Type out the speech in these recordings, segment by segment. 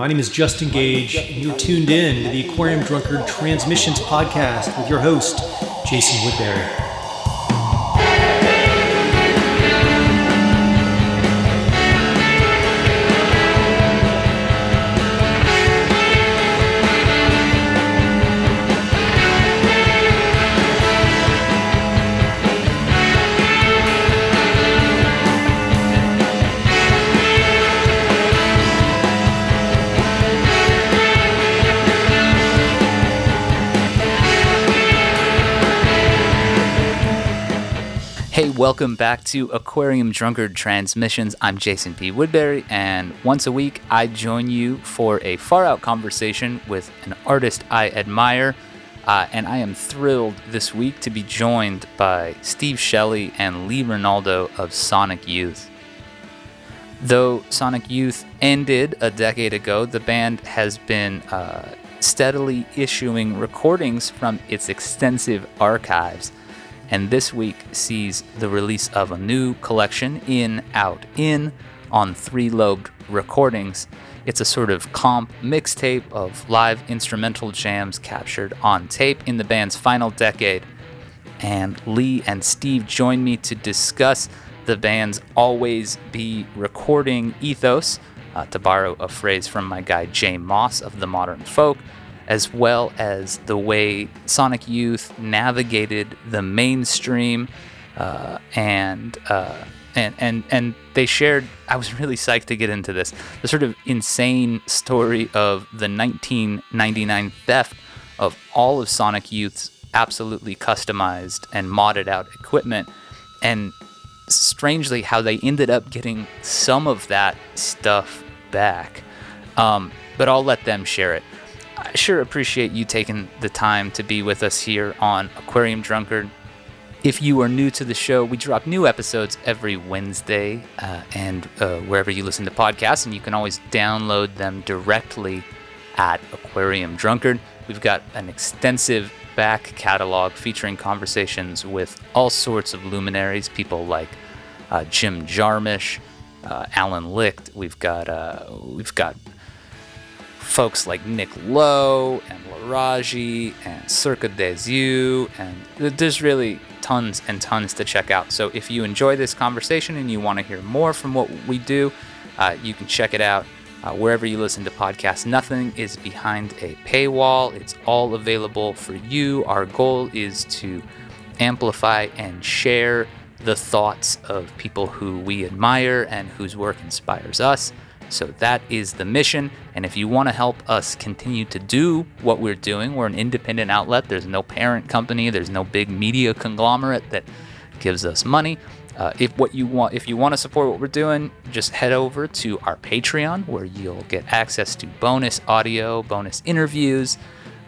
My name is Justin Gage, and you're tuned in to the Aquarium Drunkard Transmissions podcast with your host, Jason Woodbury. Welcome back to Aquarium Drunkard Transmissions. I'm Jason P. Woodbury, and once a week I join you for a far out conversation with an artist I admire. Uh, and I am thrilled this week to be joined by Steve Shelley and Lee Ranaldo of Sonic Youth. Though Sonic Youth ended a decade ago, the band has been uh, steadily issuing recordings from its extensive archives and this week sees the release of a new collection, In, Out, In, on three lobed recordings. It's a sort of comp mixtape of live instrumental jams captured on tape in the band's final decade. And Lee and Steve join me to discuss the band's Always Be recording ethos, uh, to borrow a phrase from my guy Jay Moss of the Modern Folk as well as the way Sonic Youth navigated the mainstream, uh, and uh, and and and they shared. I was really psyched to get into this. The sort of insane story of the 1999 theft of all of Sonic Youth's absolutely customized and modded out equipment, and strangely how they ended up getting some of that stuff back. Um, but I'll let them share it. I sure appreciate you taking the time to be with us here on Aquarium Drunkard. If you are new to the show, we drop new episodes every Wednesday uh, and uh, wherever you listen to podcasts, and you can always download them directly at Aquarium Drunkard. We've got an extensive back catalog featuring conversations with all sorts of luminaries, people like uh, Jim Jarmusch, uh, Alan Licht. We've got uh, we've got folks like Nick Lowe and Laraji and Circuit des Yeux, and there's really tons and tons to check out. So if you enjoy this conversation and you want to hear more from what we do, uh, you can check it out uh, wherever you listen to podcasts. Nothing is behind a paywall, it's all available for you. Our goal is to amplify and share the thoughts of people who we admire and whose work inspires us. So that is the mission. And if you want to help us continue to do what we're doing, we're an independent outlet. There's no parent company, there's no big media conglomerate that gives us money. Uh, if what you want, if you want to support what we're doing, just head over to our Patreon, where you'll get access to bonus audio, bonus interviews,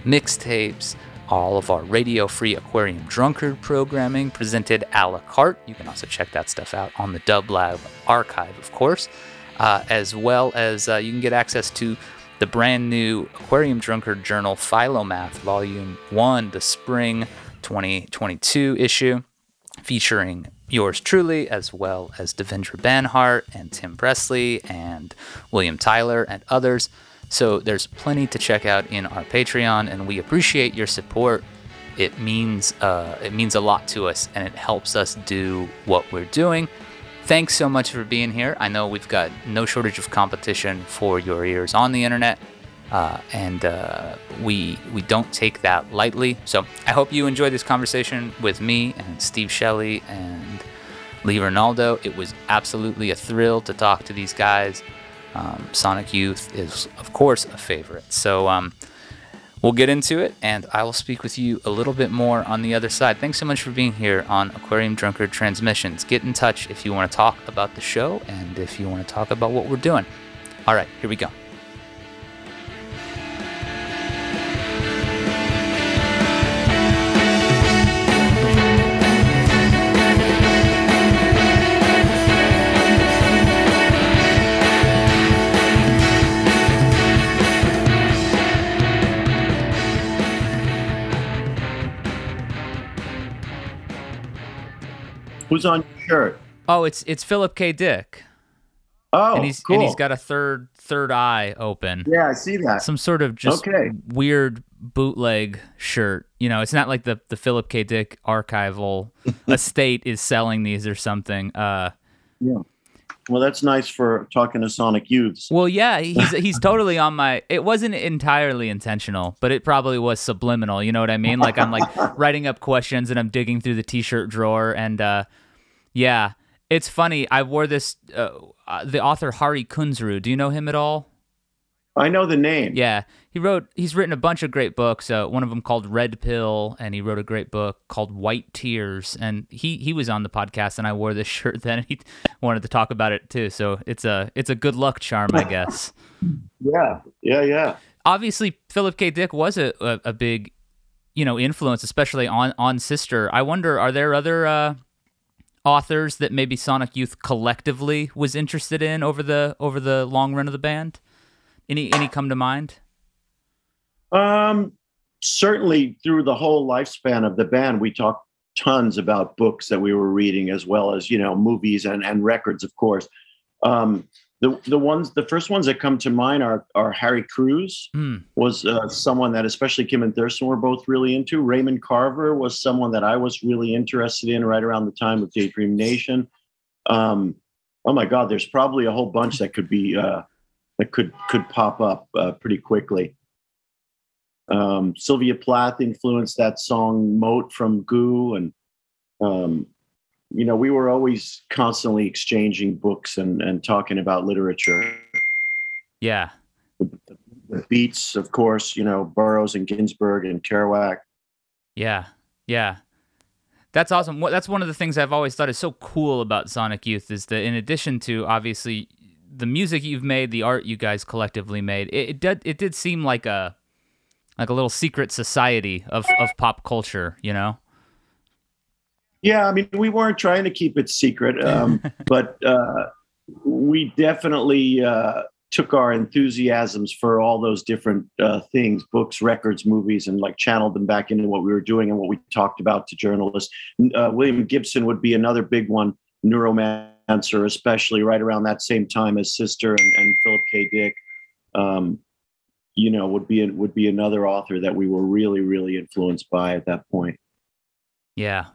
mixtapes, all of our radio-free Aquarium Drunkard programming presented a la carte. You can also check that stuff out on the Dub Lab archive, of course uh, as well as uh, you can get access to the brand new Aquarium Drunkard Journal Philomath, Volume 1, the Spring 2022 issue, featuring yours truly, as well as Devendra Banhart and Tim Presley and William Tyler and others. So there's plenty to check out in our Patreon, and we appreciate your support. It means uh, it means a lot to us, and it helps us do what we're doing thanks so much for being here. I know we've got no shortage of competition for your ears on the internet, uh, and uh, we we don't take that lightly. So I hope you enjoyed this conversation with me and Steve Shelley and Lee Ranaldo. It was absolutely a thrill to talk to these guys. Um, Sonic Youth is, of course, a favorite. So. Um, We'll get into it, and I will speak with you a little bit more on the other side. Thanks so much for being here on Aquarium Drunkard Transmissions. Get in touch if you want to talk about the show and if you want to talk about what we're doing. All right, here we go. Who's on your shirt? Oh, it's it's Philip K. Dick. Oh, and he's cool. and he's got a third third eye open. Yeah, I see that. Some sort of just Okay. weird bootleg shirt. You know, it's not like the the Philip K. Dick archival estate is selling these or something. Uh, Well, that's nice for talking to Sonic Youths. well, yeah, he's he's totally on my. It wasn't entirely intentional, but it probably was subliminal. You know what I mean? Like I'm like writing up questions and I'm digging through the t-shirt drawer and uh, yeah, it's funny. I wore this. Uh, uh, the author Hari Kunzru. Do you know him at all? I know the name. Yeah, he wrote. He's written a bunch of great books. Uh, one of them called Red Pill, and he wrote a great book called White Tears. And he he was on the podcast, and I wore this shirt then. And he wanted to talk about it too. So it's a it's a good luck charm, I guess. Yeah, yeah, yeah. Obviously, Philip K. Dick was a, a, a big, you know, influence, especially on on Sister. I wonder, are there other uh, authors that maybe Sonic Youth collectively was interested in over the over the long run of the band? Any any come to mind? Um, certainly through the whole lifespan of the band, we talked tons about books that we were reading, as well as you know movies and and records, of course. Um, the the ones the first ones that come to mind are are Harry Crews Hmm. was uh, someone that especially Kim and Thurston were both really into. Raymond Carver was someone that I was really interested in right around the time of Daydream Nation. Um, oh my God, there's probably a whole bunch that could be uh, that could could pop up uh, pretty quickly. Um, Sylvia Plath influenced that song "Mote" from Goo, and um, you know we were always constantly exchanging books and and talking about literature. Yeah. The Beats, of course, you know Burroughs and Ginsberg and Kerouac. Yeah, yeah. That's awesome. That's one of the things I've always thought is so cool about Sonic Youth is that in addition to obviously the music you've made, the art you guys collectively made, it, it did it did seem like a like a little secret society of of pop culture, you know? Yeah, I mean, we weren't trying to keep it secret, um, but uh, we definitely uh, took our enthusiasms for all those different uh, things books, records, movies and like channeled them back into what we were doing and what we talked about to journalists. Uh, William Gibson would be another big one, Neuromancer, especially right around that same time as Sister and, and Philip K. Dick. Um, you know, would be would be another author that we were really, really influenced by at that point. Yeah.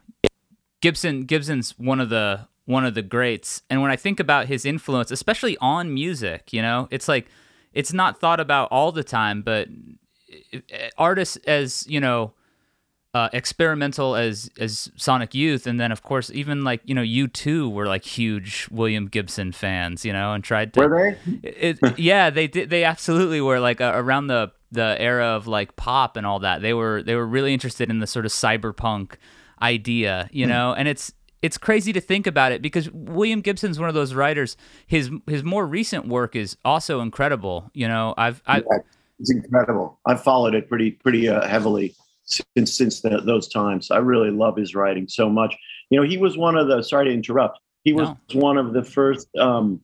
Gibson Gibson's one of the one of the greats. And when I think about his influence, especially on music, you know, it's like it's not thought about all the time, but artists as, you know, uh, experimental as as Sonic Youth, and then of course even like you know U2 were like huge William Gibson fans, you know, and tried to. Were they? It, yeah, they did. They absolutely were like uh, around the the era of like pop and all that. They were they were really interested in the sort of cyberpunk idea, you know, and it's it's crazy to think about it because William Gibson's one of those writers. His his more recent work is also incredible. You know, I've I Yeah, it's incredible. I've followed it pretty pretty uh, heavily since since the, those times. I really love his writing so much. You know, he was one of the. Sorry to interrupt. He was No. one of the first. Um,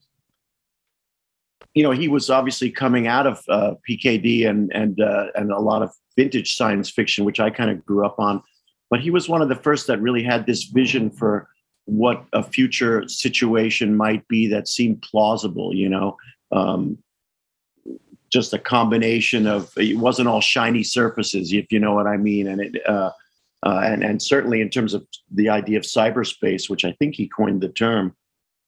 you know, he was obviously coming out of uh, PKD and and uh, and a lot of vintage science fiction, which I kind of grew up on. But he was one of the first that really had this vision for what a future situation might be that seemed plausible. You know, um, just a combination of it wasn't all shiny surfaces, if you know what I mean, and it. Uh, uh, and and certainly in terms of the idea of cyberspace, which I think he coined the term,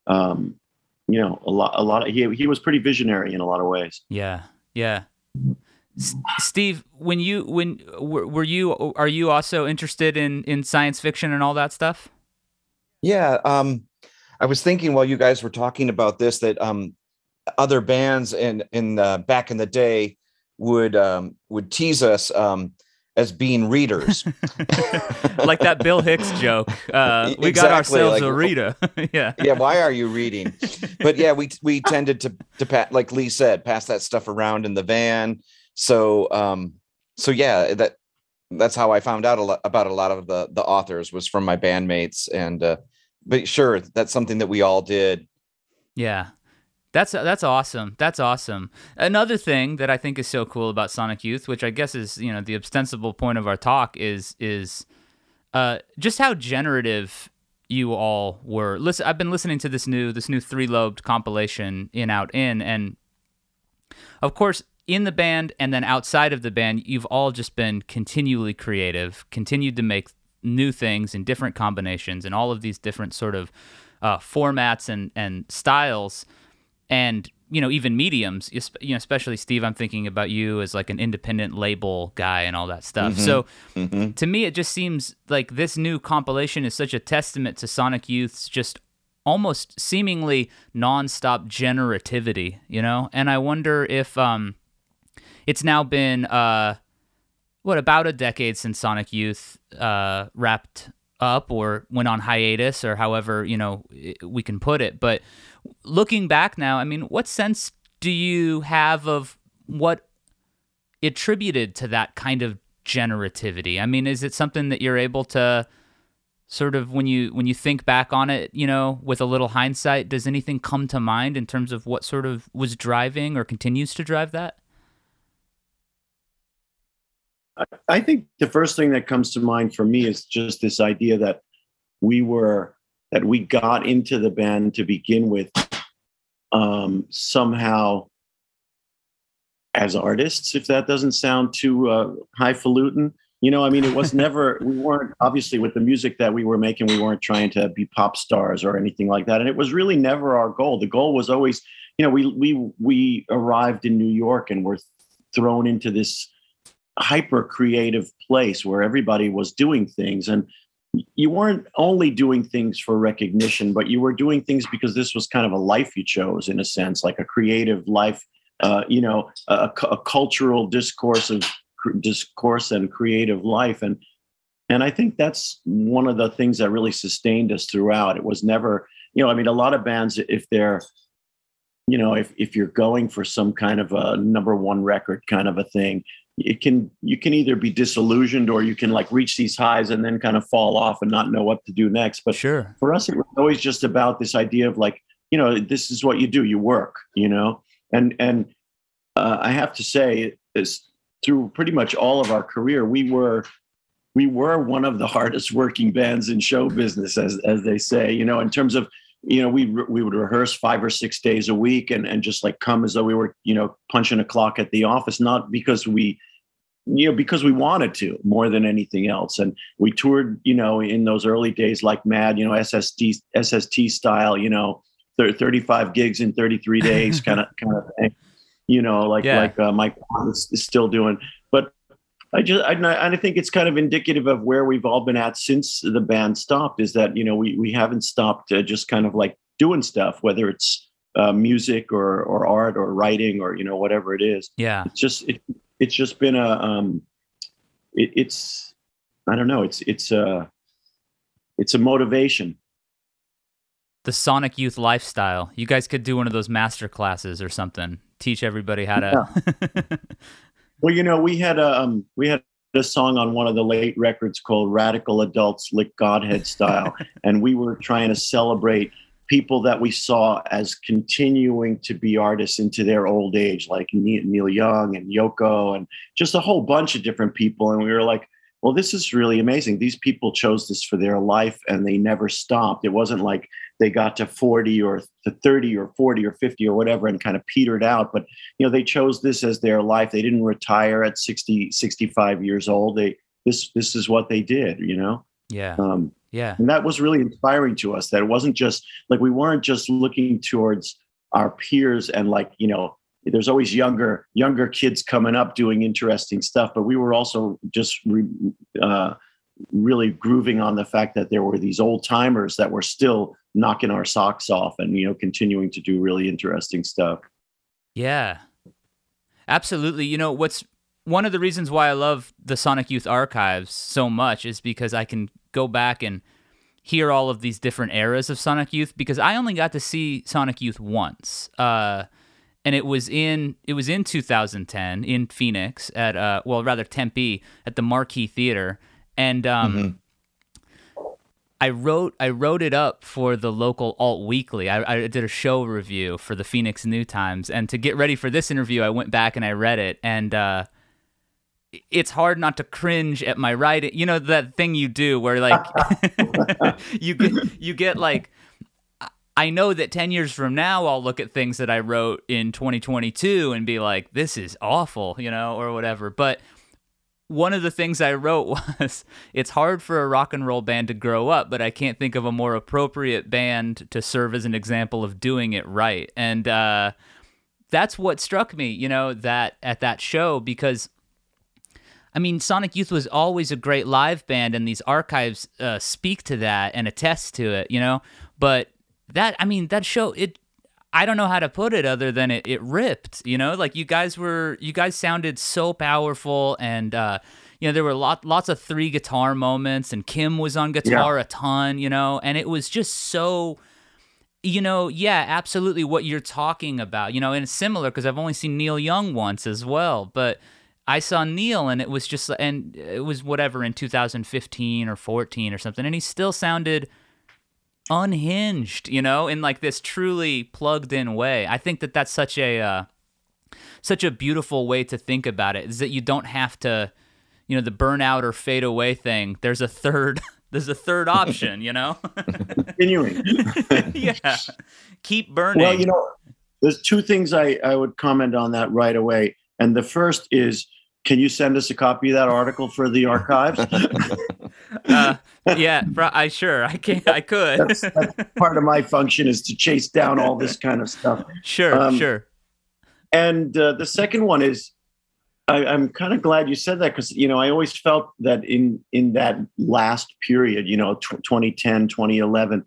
um, you know, a lot, a lot of he he was pretty visionary in a lot of ways. Yeah, yeah. S- Steve, when you when were, were you are you also interested in in science fiction and all that stuff? Yeah, um, I was thinking while you guys were talking about this that um, other bands in in uh, back in the day would um, would tease us um, as being readers. like that Bill Hicks joke. Uh, we got ourselves like- a Rita. yeah. yeah, why are you reading? But yeah, we we tended to to pat like Lee said, pass that stuff around in the van. So um, so yeah, that that's how I found out a lot about a lot of the the authors was from my bandmates and. Uh, but sure, that's something that we all did. Yeah. That's that's awesome. That's awesome. Another thing that I think is so cool about Sonic Youth, which I guess is you know the ostensible point of our talk, is is uh, just how generative you all were. Listen, I've been listening to this new this new three lobed compilation in out in, and of course, in the band and then outside of the band, you've all just been continually creative, continued to make new things in different combinations and all of these different sort of uh, formats and and styles, and you know even mediums. You know, especially Steve, I'm thinking about you as like an independent label guy and all that stuff. Mm-hmm. So Mhm. to me, it just seems like this new compilation is such a testament to Sonic Youth's just almost seemingly nonstop generativity, you know. And I wonder if um, it's now been uh, what about a decade since Sonic Youth uh, wrapped up or went on hiatus or however you know we can put it. But looking back now, I mean, what sense do you have of what attributed to that kind of generativity? I mean, is it something that you're able to sort of when you when you think back on it, you know, with a little hindsight, does anything come to mind in terms of what sort of was driving or continues to drive that? I think the first thing that comes to mind for me is just this idea that we were that we got into the band to begin with um, somehow as artists. If that doesn't sound too uh, highfalutin, you know, I mean, it was never. We weren't obviously with the music that we were making. We weren't trying to be pop stars or anything like that, and it was really never our goal. The goal was always, you know, we we we arrived in New York and were thrown into this hyper creative place where everybody was doing things. And you weren't only doing things for recognition but you were doing things because this was kind of a life you chose in a sense like a creative life uh, you know a, a cultural discourse of discourse and creative life. And and i think that's one of the things that really sustained us throughout. It was never you know i mean a lot of bands if they're you know if, if you're going for some kind of a number one record kind of a thing it can you can either be disillusioned or you can like reach these highs and then kind of fall off and not know what to do next but Sure. for us it was always just about this idea of like you know this is what you do you work you know and and uh, i have to say is through pretty much all of our career we were we were one of the hardest working bands in show business as as they say you know in terms of you know we we would rehearse five or six days a week and and just like come as though we were you know punching a clock at the office not because we you know because we wanted to more than anything else and we toured you know in those early days like mad you know SST SST style you know thir- 35 gigs in 33 days kind of kind of thing you know like Yeah. like uh, Mike is, is still doing I just I, I think it's kind of indicative of where we've all been at since the band stopped is that you know we we haven't stopped uh, just kind of like doing stuff whether it's uh, music or or art or writing or you know whatever it is Yeah. it's just it, it's just been a um it, it's i don't know it's it's a it's a motivation The Sonic Youth lifestyle. You guys could do one of those master classes or something. Teach everybody how to. well you know we had a um we had a song on one of the late records called radical adults lick godhead style. And we were trying to celebrate people that we saw as continuing to be artists into their old age like neil, neil young and yoko and just a whole bunch of different people. And we were like well this is really amazing. These people chose this for their life and they never stopped. It wasn't like they got to 40 or to 30 or 40 or 50 or whatever and kind of petered out but you know they chose this as their life they didn't retire at 60 65 years old they this this is what they did you know yeah. um Yeah. and that was really inspiring to us that it wasn't just like we weren't just looking towards our peers and like you know there's always younger younger kids coming up doing interesting stuff but we were also just re, uh, really grooving on the fact that there were these old timers that were still knocking our socks off and you know continuing to do really interesting stuff Yeah. Absolutely. You know, what's one of the reasons why I love the Sonic Youth archives so much is because I can go back and hear all of these different eras of Sonic Youth because I only got to see Sonic Youth once. Uh and it was in it was in 2010 in Phoenix at uh well rather Tempe at the Marquee Theater and um I wrote I wrote it up for the local alt weekly. I, I did a show review for the Phoenix New Times, and to get ready for this interview, I went back and I read it, and uh, it's hard not to cringe at my writing. You know that thing you do where like you get you get like I know that 10 years from now, I'll look at things that I wrote in 2022 and be like, this is awful, you know, or whatever. But one of the things I wrote was it's hard for a rock and roll band to grow up, but I can't think of a more appropriate band to serve as an example of doing it right. And uh, that's what struck me, you know, that at that show because. I mean, Sonic Youth was always a great live band, and these archives uh, speak to that and attest to it, you know. But that, I mean, that show, it I don't know how to put it other than it, it ripped, you know, like you guys were, you guys sounded so powerful and, uh, you know, there were lot, lots of three guitar moments and Kim was on guitar yeah. a ton, you know, and it was just so, you know, yeah, absolutely what you're talking about, you know, and it's similar because I've only seen Neil Young once as well, but I saw Neil and it was just, and it was whatever in 2015 or 14 or something, and he still sounded unhinged, you know, in like this truly plugged in way. I think that that's such a uh, such a beautiful way to think about it is that you don't have to, you know, the burnout or fade away thing. There's a third there's a third option, you know. Continuing. yeah. Keep burning. Well, you know, there's two things I I would comment on that right away. And the first is can you send us a copy of that article for the archives? uh, yeah, I sure I can. I could. that's, that's, part of my function is to chase down all this kind of stuff. Sure, um, sure. And uh, the second one is, I, am kind of glad you said that because you know I always felt that in in that last period, you know, t- 2010, 2011,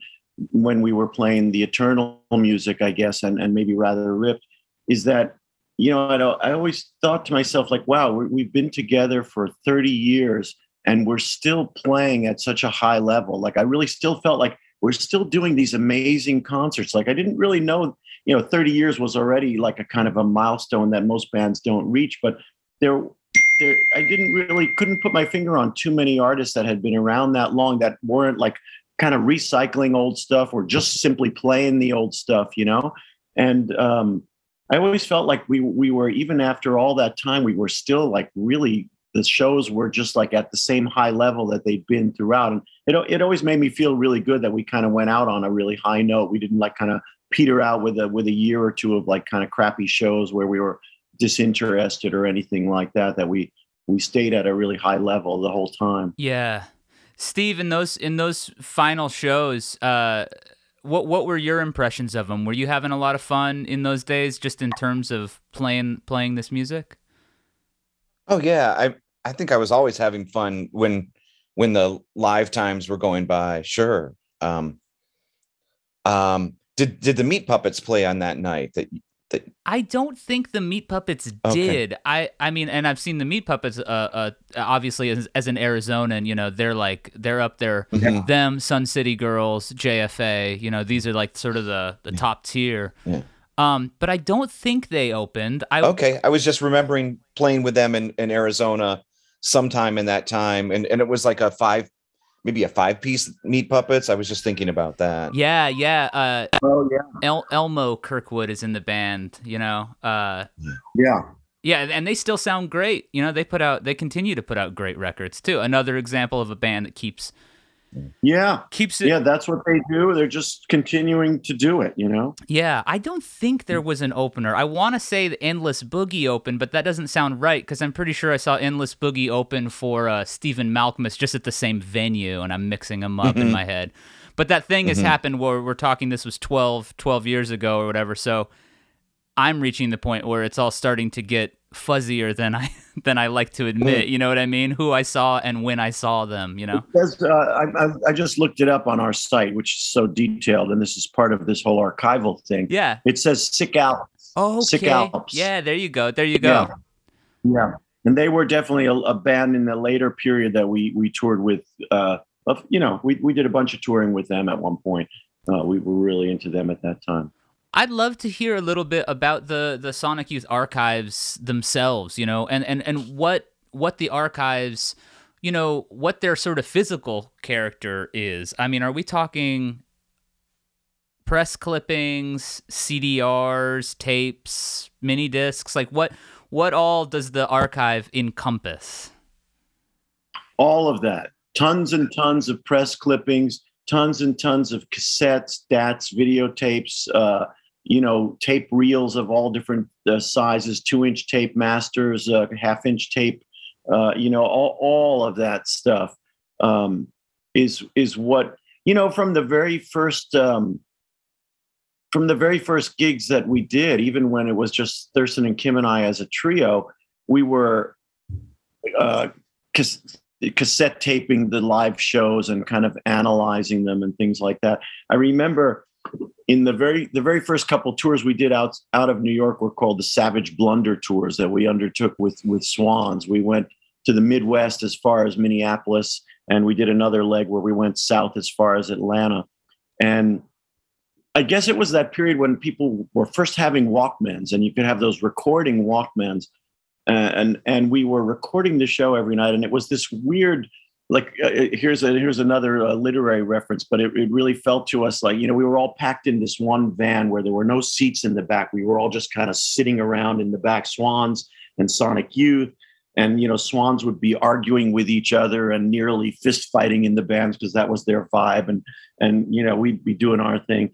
when we were playing the Eternal music, I guess, and and maybe rather ripped, is that you know, I, I always thought to myself, like, wow, we've been together for 30 years and we're still playing at such a high level. Like, I really still felt like we're still doing these amazing concerts. Like, I didn't really know, you know, 30 years was already like a kind of a milestone that most bands don't reach, but there, there, I didn't really couldn't put my finger on too many artists that had been around that long that weren't like kind of recycling old stuff or just simply playing the old stuff, you know. And um, I always felt like we we were even after all that time we were still like really the shows were just like at the same high level that they'd been throughout. And it it always made me feel really good that we kind of went out on a really high note. We didn't like kind of peter out with a with a year or two of like kind of crappy shows where we were disinterested or anything like that that we we stayed at a really high level the whole time. Yeah. Steve in those in those final shows uh what what were your impressions of them? Were you having a lot of fun in those days, just in terms of playing playing this music? Oh yeah, I I think I was always having fun when when the live times were going by. Sure. Um, um, did did the Meat Puppets play on that night? That I don't think the Meat Puppets did. Okay. I I mean, and I've seen the Meat Puppets. Uh, uh obviously as, as an Arizonan, you know, they're like they're up there. Mm-hmm. Them, Sun City Girls, JFA. You know, these are like sort of the the top tier. Yeah. Um, but I don't think they opened. I okay. I was just remembering playing with them in in Arizona sometime in that time, and and it was like a five maybe a five piece meat puppets. I was just thinking about that. Yeah, yeah. Uh, oh yeah. El- Elmo Kirkwood is in the band. You know. Uh, yeah. Yeah, and they still sound great. You know, they put out, they continue to put out great records too. Another example of a band that keeps yeah. Keeps it yeah that's what they do. They're just continuing to do it you know? Yeah i don't think there was an opener. I want to say the endless boogie open but that doesn't sound right because i'm pretty sure i saw endless boogie open for uh, stephen malkmus just at the same venue and i'm mixing them up mm-hmm. in my head. But that thing mm-hmm. has happened where we're talking this was 12 12 years ago or whatever so i'm reaching the point where it's all starting to get fuzzier than I than I like to admit. You know what I mean? Who I saw and when I saw them. You know. Because, uh, I, I just looked it up on our site, which is so detailed, and this is part of this whole archival thing. Yeah. It says Sic Alps. Oh, okay. Sic Alps. Yeah, there you go. There you go. Yeah. yeah. And they were definitely a, a, band in the later period that we we toured with. Uh, of, you know, we we did a bunch of touring with them at one point. Uh, we were really into them at that time. I'd love to hear a little bit about the the Sonic Youth archives themselves, you know, and and and what what the archives, you know, what their sort of physical character is. I mean, are we talking press clippings, CDRs, tapes, mini discs? Like what what all does the archive encompass? All of that. Tons and tons of press clippings, tons and tons of cassettes, DATs, videotapes, uh, you know, tape reels of all different uh, sizes, two inch tape masters, uh, half inch tape, uh, you know, all, all of that stuff um, is is what you know from the very first um, from the very first gigs that we did, even when it was just Thurston and Kim and I as a trio, we were uh, cassette taping the live shows and kind of analyzing them and things like that. I remember in the very the very first couple tours we did out out of New York were called the Savage Blunder tours that we undertook with with Swans. We went to the Midwest as far as Minneapolis, and we did another leg where we went south as far as Atlanta. And I guess it was that period when people were first having Walkmans, and you could have those recording Walkmans, uh, and and we were recording the show every night, and it was this weird like uh, uh, here's a here's another uh, literary reference but it, it really felt to us like you know we were all packed in this one van where there were no seats in the back. We were all just kind of sitting around in the back swans and sonic youth. And you know swans would be arguing with each other and nearly fist fighting in the bands because that was their vibe. And and you know we'd be doing our thing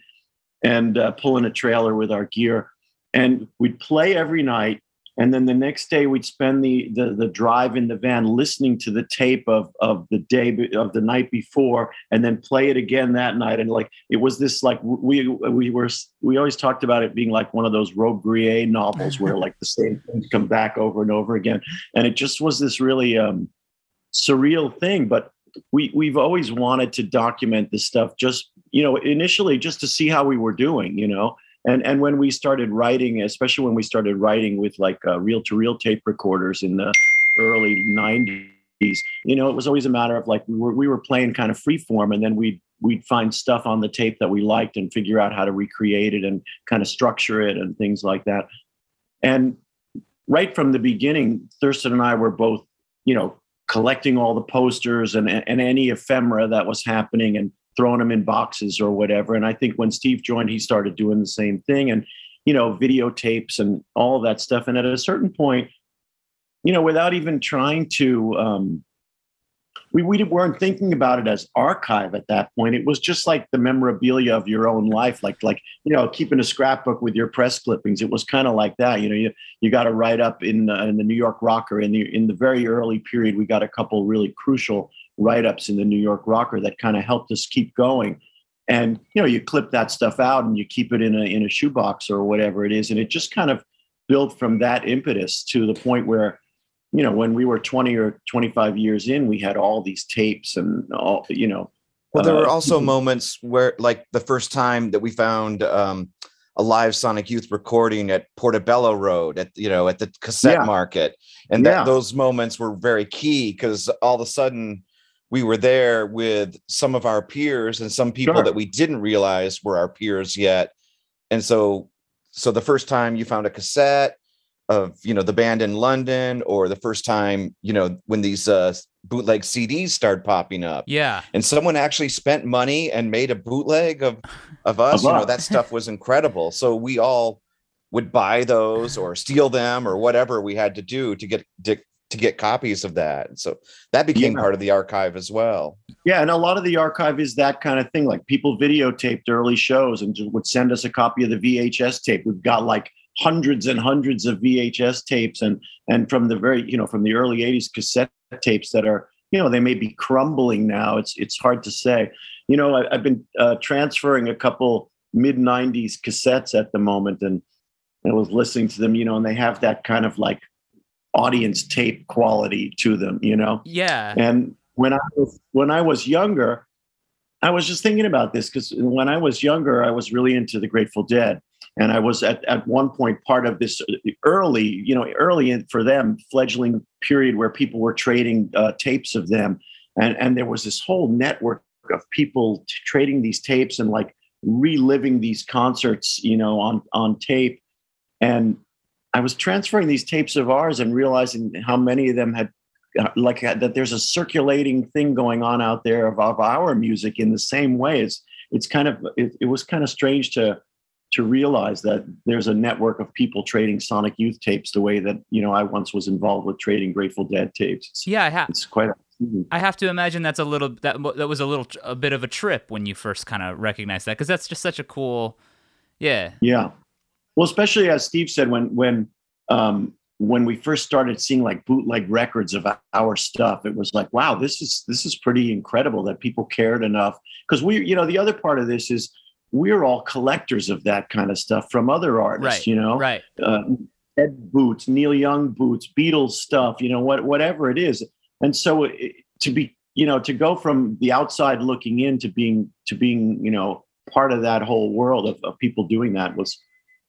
and uh, pulling a trailer with our gear. And we'd play every night and then the next day we'd spend the, the the drive in the van listening to the tape of of the day of the night before and then play it again that night. And like it was this like we we were we always talked about it being like one of those Robbe-Grillet novels where like the same things come back over and over again. And it just was this really um surreal thing. But we we've always wanted to document this stuff just you know initially just to see how we were doing you know and and when we started writing especially when we started writing with like uh, reel to reel tape recorders in the early 90s you know it was always a matter of like we were we were playing kind of free form and then we'd we'd find stuff on the tape that we liked and figure out how to recreate it and kind of structure it and things like that. And right from the beginning thurston and i were both you know collecting all the posters and, and any ephemera that was happening and throwing them in boxes or whatever. And I think when Steve joined, he started doing the same thing and, you know, videotapes and all that stuff. And at a certain point, you know, without even trying to, um, we, we weren't thinking about it as archive at that point. It was just like the memorabilia of your own life, like like you know, keeping a scrapbook with your press clippings. It was kind of like that. You know, you you got to write up in uh, in the New York Rocker in the in the very early period. We got a couple really crucial write-ups in the New York Rocker that kind of helped us keep going. And you know, you clip that stuff out and you keep it in a in a shoebox or whatever it is, and it just kind of built from that impetus to the point where, you know, when we were 20 or 25 years in, we had all these tapes and all, you know. Well, there uh, were also moments where, like the first time that we found um, a live Sonic Youth recording at Portobello Road at you know at the cassette yeah. market, and that yeah. those moments were very key because all of a sudden we were there with some of our peers and some people sure. that we didn't realize were our peers yet. And so so the first time you found a cassette of you know the band in london or the first time you know when these uh bootleg cds started popping up. Yeah. And someone actually spent money and made a bootleg of of us you know that stuff was incredible. So we all would buy those or steal them or whatever we had to do to get to, to get copies of that. So that became yeah. part of the archive as well. Yeah, and a lot of the archive is that kind of thing. Like people videotaped early shows and would send us a copy of the VHS tape. We've got like hundreds and hundreds of VHS tapes and and from the very, you know, from the early 80s cassette tapes that are, you know, they may be crumbling now. It's it's hard to say. You know, I, have been uh, transferring a couple mid 90s cassettes at the moment and I was listening to them, you know, and they have that kind of like audience tape quality to them, you know? Yeah. And when I was when I was younger, I was just thinking about this because when I was younger, I was really into the Grateful Dead. And I was at, at one point part of this early, you know, early in, for them fledgling period where people were trading uh, tapes of them. And, and there was this whole network of people t- trading these tapes and like reliving these concerts, you know, on, on tape. And I was transferring these tapes of ours and realizing how many of them had uh, like that there's a circulating thing going on out there of, of our music in the same way. It's it's kind of it, it, was kind of strange to to realize that there's a network of people trading sonic youth tapes the way that you know i once was involved with trading grateful dead tapes. It's, yeah i have it's quite I have to imagine that's a little that that was a little a bit of a trip when you first kind of recognized that because that's just such a cool, yeah. Yeah, well, especially as Steve said when when um, when we first started seeing like bootleg records of our stuff, it was like, wow, this is this is pretty incredible that people cared enough because we, you know, the other part of this is we're all collectors of that kind of stuff from other artists, right, you know, right. Uh, Ed boots, Neil Young boots, Beatles stuff, you know, what whatever it is. And so it, to be, you know, to go from the outside looking in to being to being, you know, part of that whole world of, of people doing that was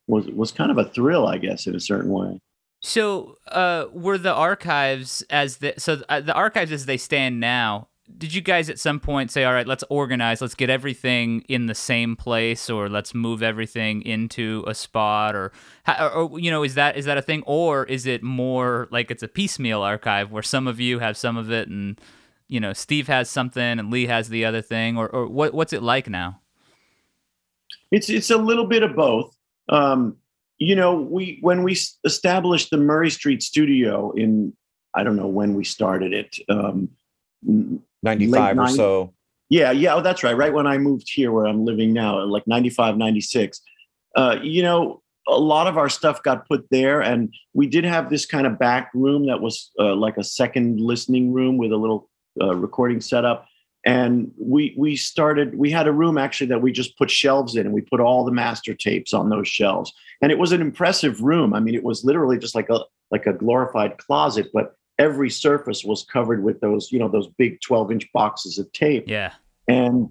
was was kind of a thrill, I guess, in a certain way. So, uh, were the archives as the so uh, the archives as they stand now? Did you guys at some point say, "All right, let's organize, let's get everything in the same place, or let's move everything into a spot, or, or, or you know, is that is that a thing, or is it more like it's a piecemeal archive where some of you have some of it, and you know, Steve has something and Lee has the other thing, or or what what's it like now? It's it's a little bit of both. Um, you know, we when we established the Murray Street studio in I don't know when we started it. Um, 95 or so. Yeah, yeah, oh, that's right. Right when I moved here where I'm living now, like 95, 96. Uh, you know, a lot of our stuff got put there, and we did have this kind of back room that was uh, like a second listening room with a little uh, recording setup and we we started we had a room actually that we just put shelves in and we put all the master tapes on those shelves. And it was an impressive room. I mean it was literally just like a like a glorified closet but every surface was covered with those you know those big 12 inch boxes of tape. Yeah. And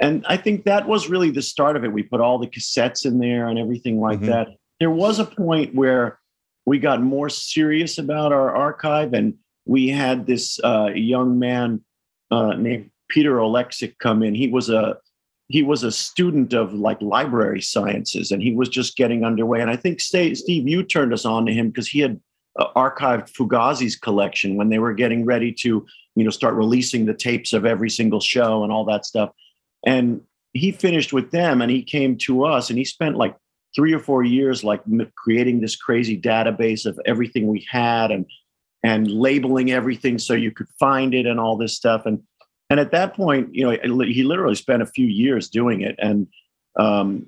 and i think that was really the start of it. We put all the cassettes in there and everything like mm-hmm. that. There was a point where we got more serious about our archive and we had this uh, young man uh, named Peter Oleksik come in. He was a he was a student of like library sciences, and he was just getting underway. And I think Steve, you turned us on to him because he had uh, archived Fugazi's collection when they were getting ready to you know start releasing the tapes of every single show and all that stuff. And he finished with them, and he came to us, and he spent like three or four years like creating this crazy database of everything we had and and labeling everything so you could find it and all this stuff. And and at that point, you know, he literally spent a few years doing it. And um,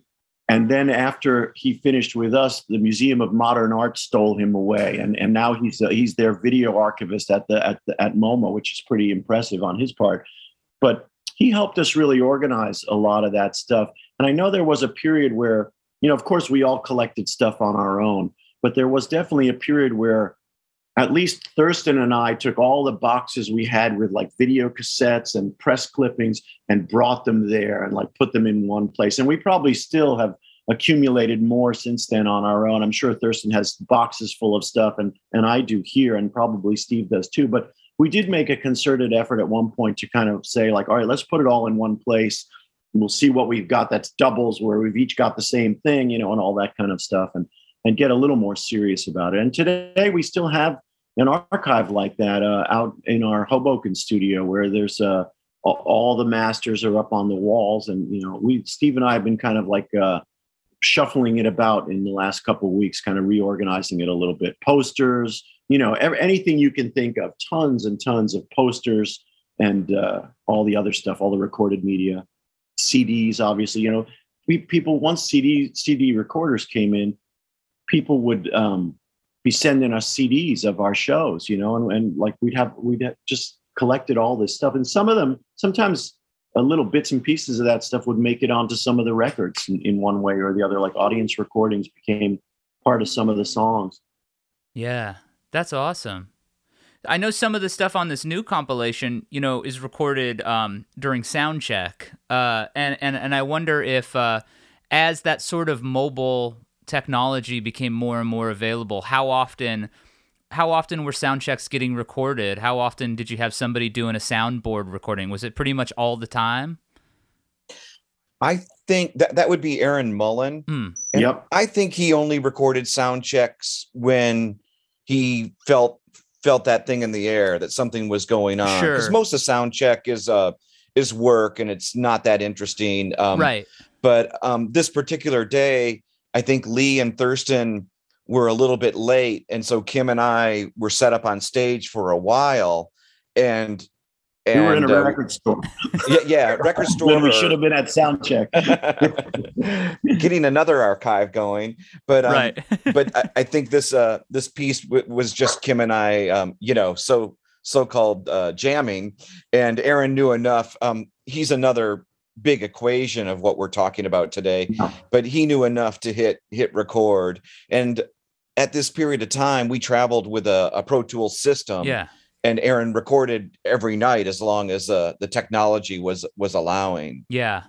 and then after he finished with us, the Museum of Modern Art stole him away, and and now he's uh, he's their video archivist at the at the, at MoMA, which is pretty impressive on his part. But he helped us really organize a lot of that stuff. And I know there was a period where, you know, of course, we all collected stuff on our own, but there was definitely a period where at least Thurston and I took all the boxes we had with like video cassettes and press clippings and brought them there and like put them in one place. And we probably still have accumulated more since then on our own. I'm sure Thurston has boxes full of stuff and and I do here and probably Steve does too. But we did make a concerted effort at one point to kind of say like, all right, let's put it all in one place. We'll see what we've got that's doubles where we've each got the same thing, you know, and all that kind of stuff. And and get a little more serious about it. And today we still have an archive like that uh, out in our Hoboken studio where there's uh, all the masters are up on the walls. And, you know, we, Steve and I have been kind of like uh, shuffling it about in the last couple of weeks, kind of reorganizing it a little bit. Posters, you know, anything you can think of, tons and tons of posters and uh, all the other stuff, all the recorded media, CDs, obviously, you know, we people once CD CD recorders came in, people would um, be sending us CDs of our shows, you know, and, and like we'd have we'd have just collected all this stuff, and some of them sometimes a little bits and pieces of that stuff would make it onto some of the records in, in one way or the other. Like audience recordings became part of some of the songs. Yeah, that's awesome. I know some of the stuff on this new compilation, you know, is recorded um, during sound check, uh, and and and I wonder if uh, as that sort of mobile technology became more and more available, how often how often were sound checks getting recorded? How often did you have somebody doing a soundboard recording? Was it pretty much all the time? I think that that would be Aaron Mullan. Hmm. Yep. I think he only recorded sound checks when he felt felt that thing in the air that something was going on. Because sure. most of sound check is uh is work and it's not that interesting. Um, right. But um, this particular day, I think Lee and Thurston were a little bit late. And so Kim and I were set up on stage for a while. and we were in a uh, record store. yeah, yeah, record store. When we should have been at sound check. getting another archive going. But um, right. but I, I think this uh this piece w- was just Kim and I um you know so so-called uh, jamming, and Aaron knew enough. Um, he's another big equation of what we're talking about today, but he knew enough to hit hit record. And at this period of time, we traveled with a, a Pro Tools system, yeah. and Aaron recorded every night as long as uh, the technology was was allowing. Yeah.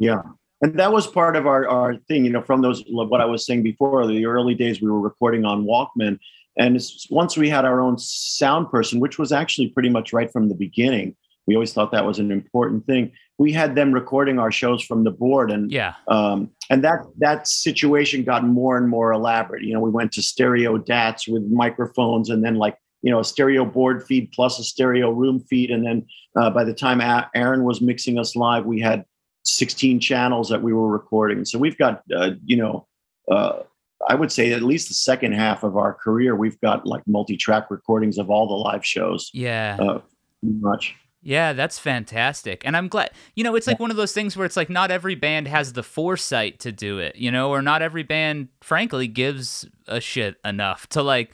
Yeah. And that was part of our, our thing, you know, from those, what I was saying before, the early days we were recording on Walkman. And once we had our own sound person, which was actually pretty much right from the beginning, we always thought that was an important thing. We had them recording our shows from the board. And Yeah. um, and that that situation got more and more elaborate. You know, we went to stereo DATs with microphones, and then like you know a stereo board feed plus a stereo room feed, and then uh, by the time A- Aaron was mixing us live, we had 16 channels that we were recording. So we've got uh, you know. Uh, I would say at least the second half of our career, we've got like multi-track recordings of all the live shows. Yeah. Uh, much. Yeah, that's fantastic. And I'm glad, you know, it's like one of those things where it's like not every band has the foresight to do it, you know, or not every band, frankly, gives a shit enough to like,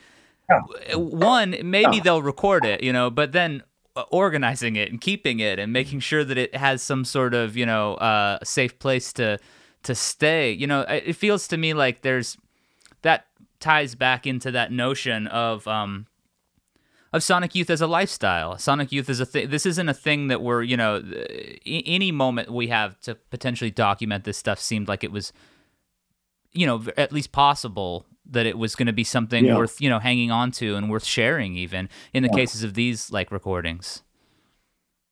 w- one, maybe Yeah. they'll record it, you know, but then uh, organizing it and keeping it and making sure that it has some sort of, you know, uh, safe place to, to stay. You know, it it feels to me like there's, that ties back into that notion of, um, of Sonic Youth as a lifestyle. Sonic Youth is a thing. This isn't a thing that we're, you know, any moment we have to potentially document this stuff seemed like it was, you know, at least possible that it was going to be something Yeah. worth, you know, hanging on to and worth sharing, even in the Yeah. cases of these like recordings.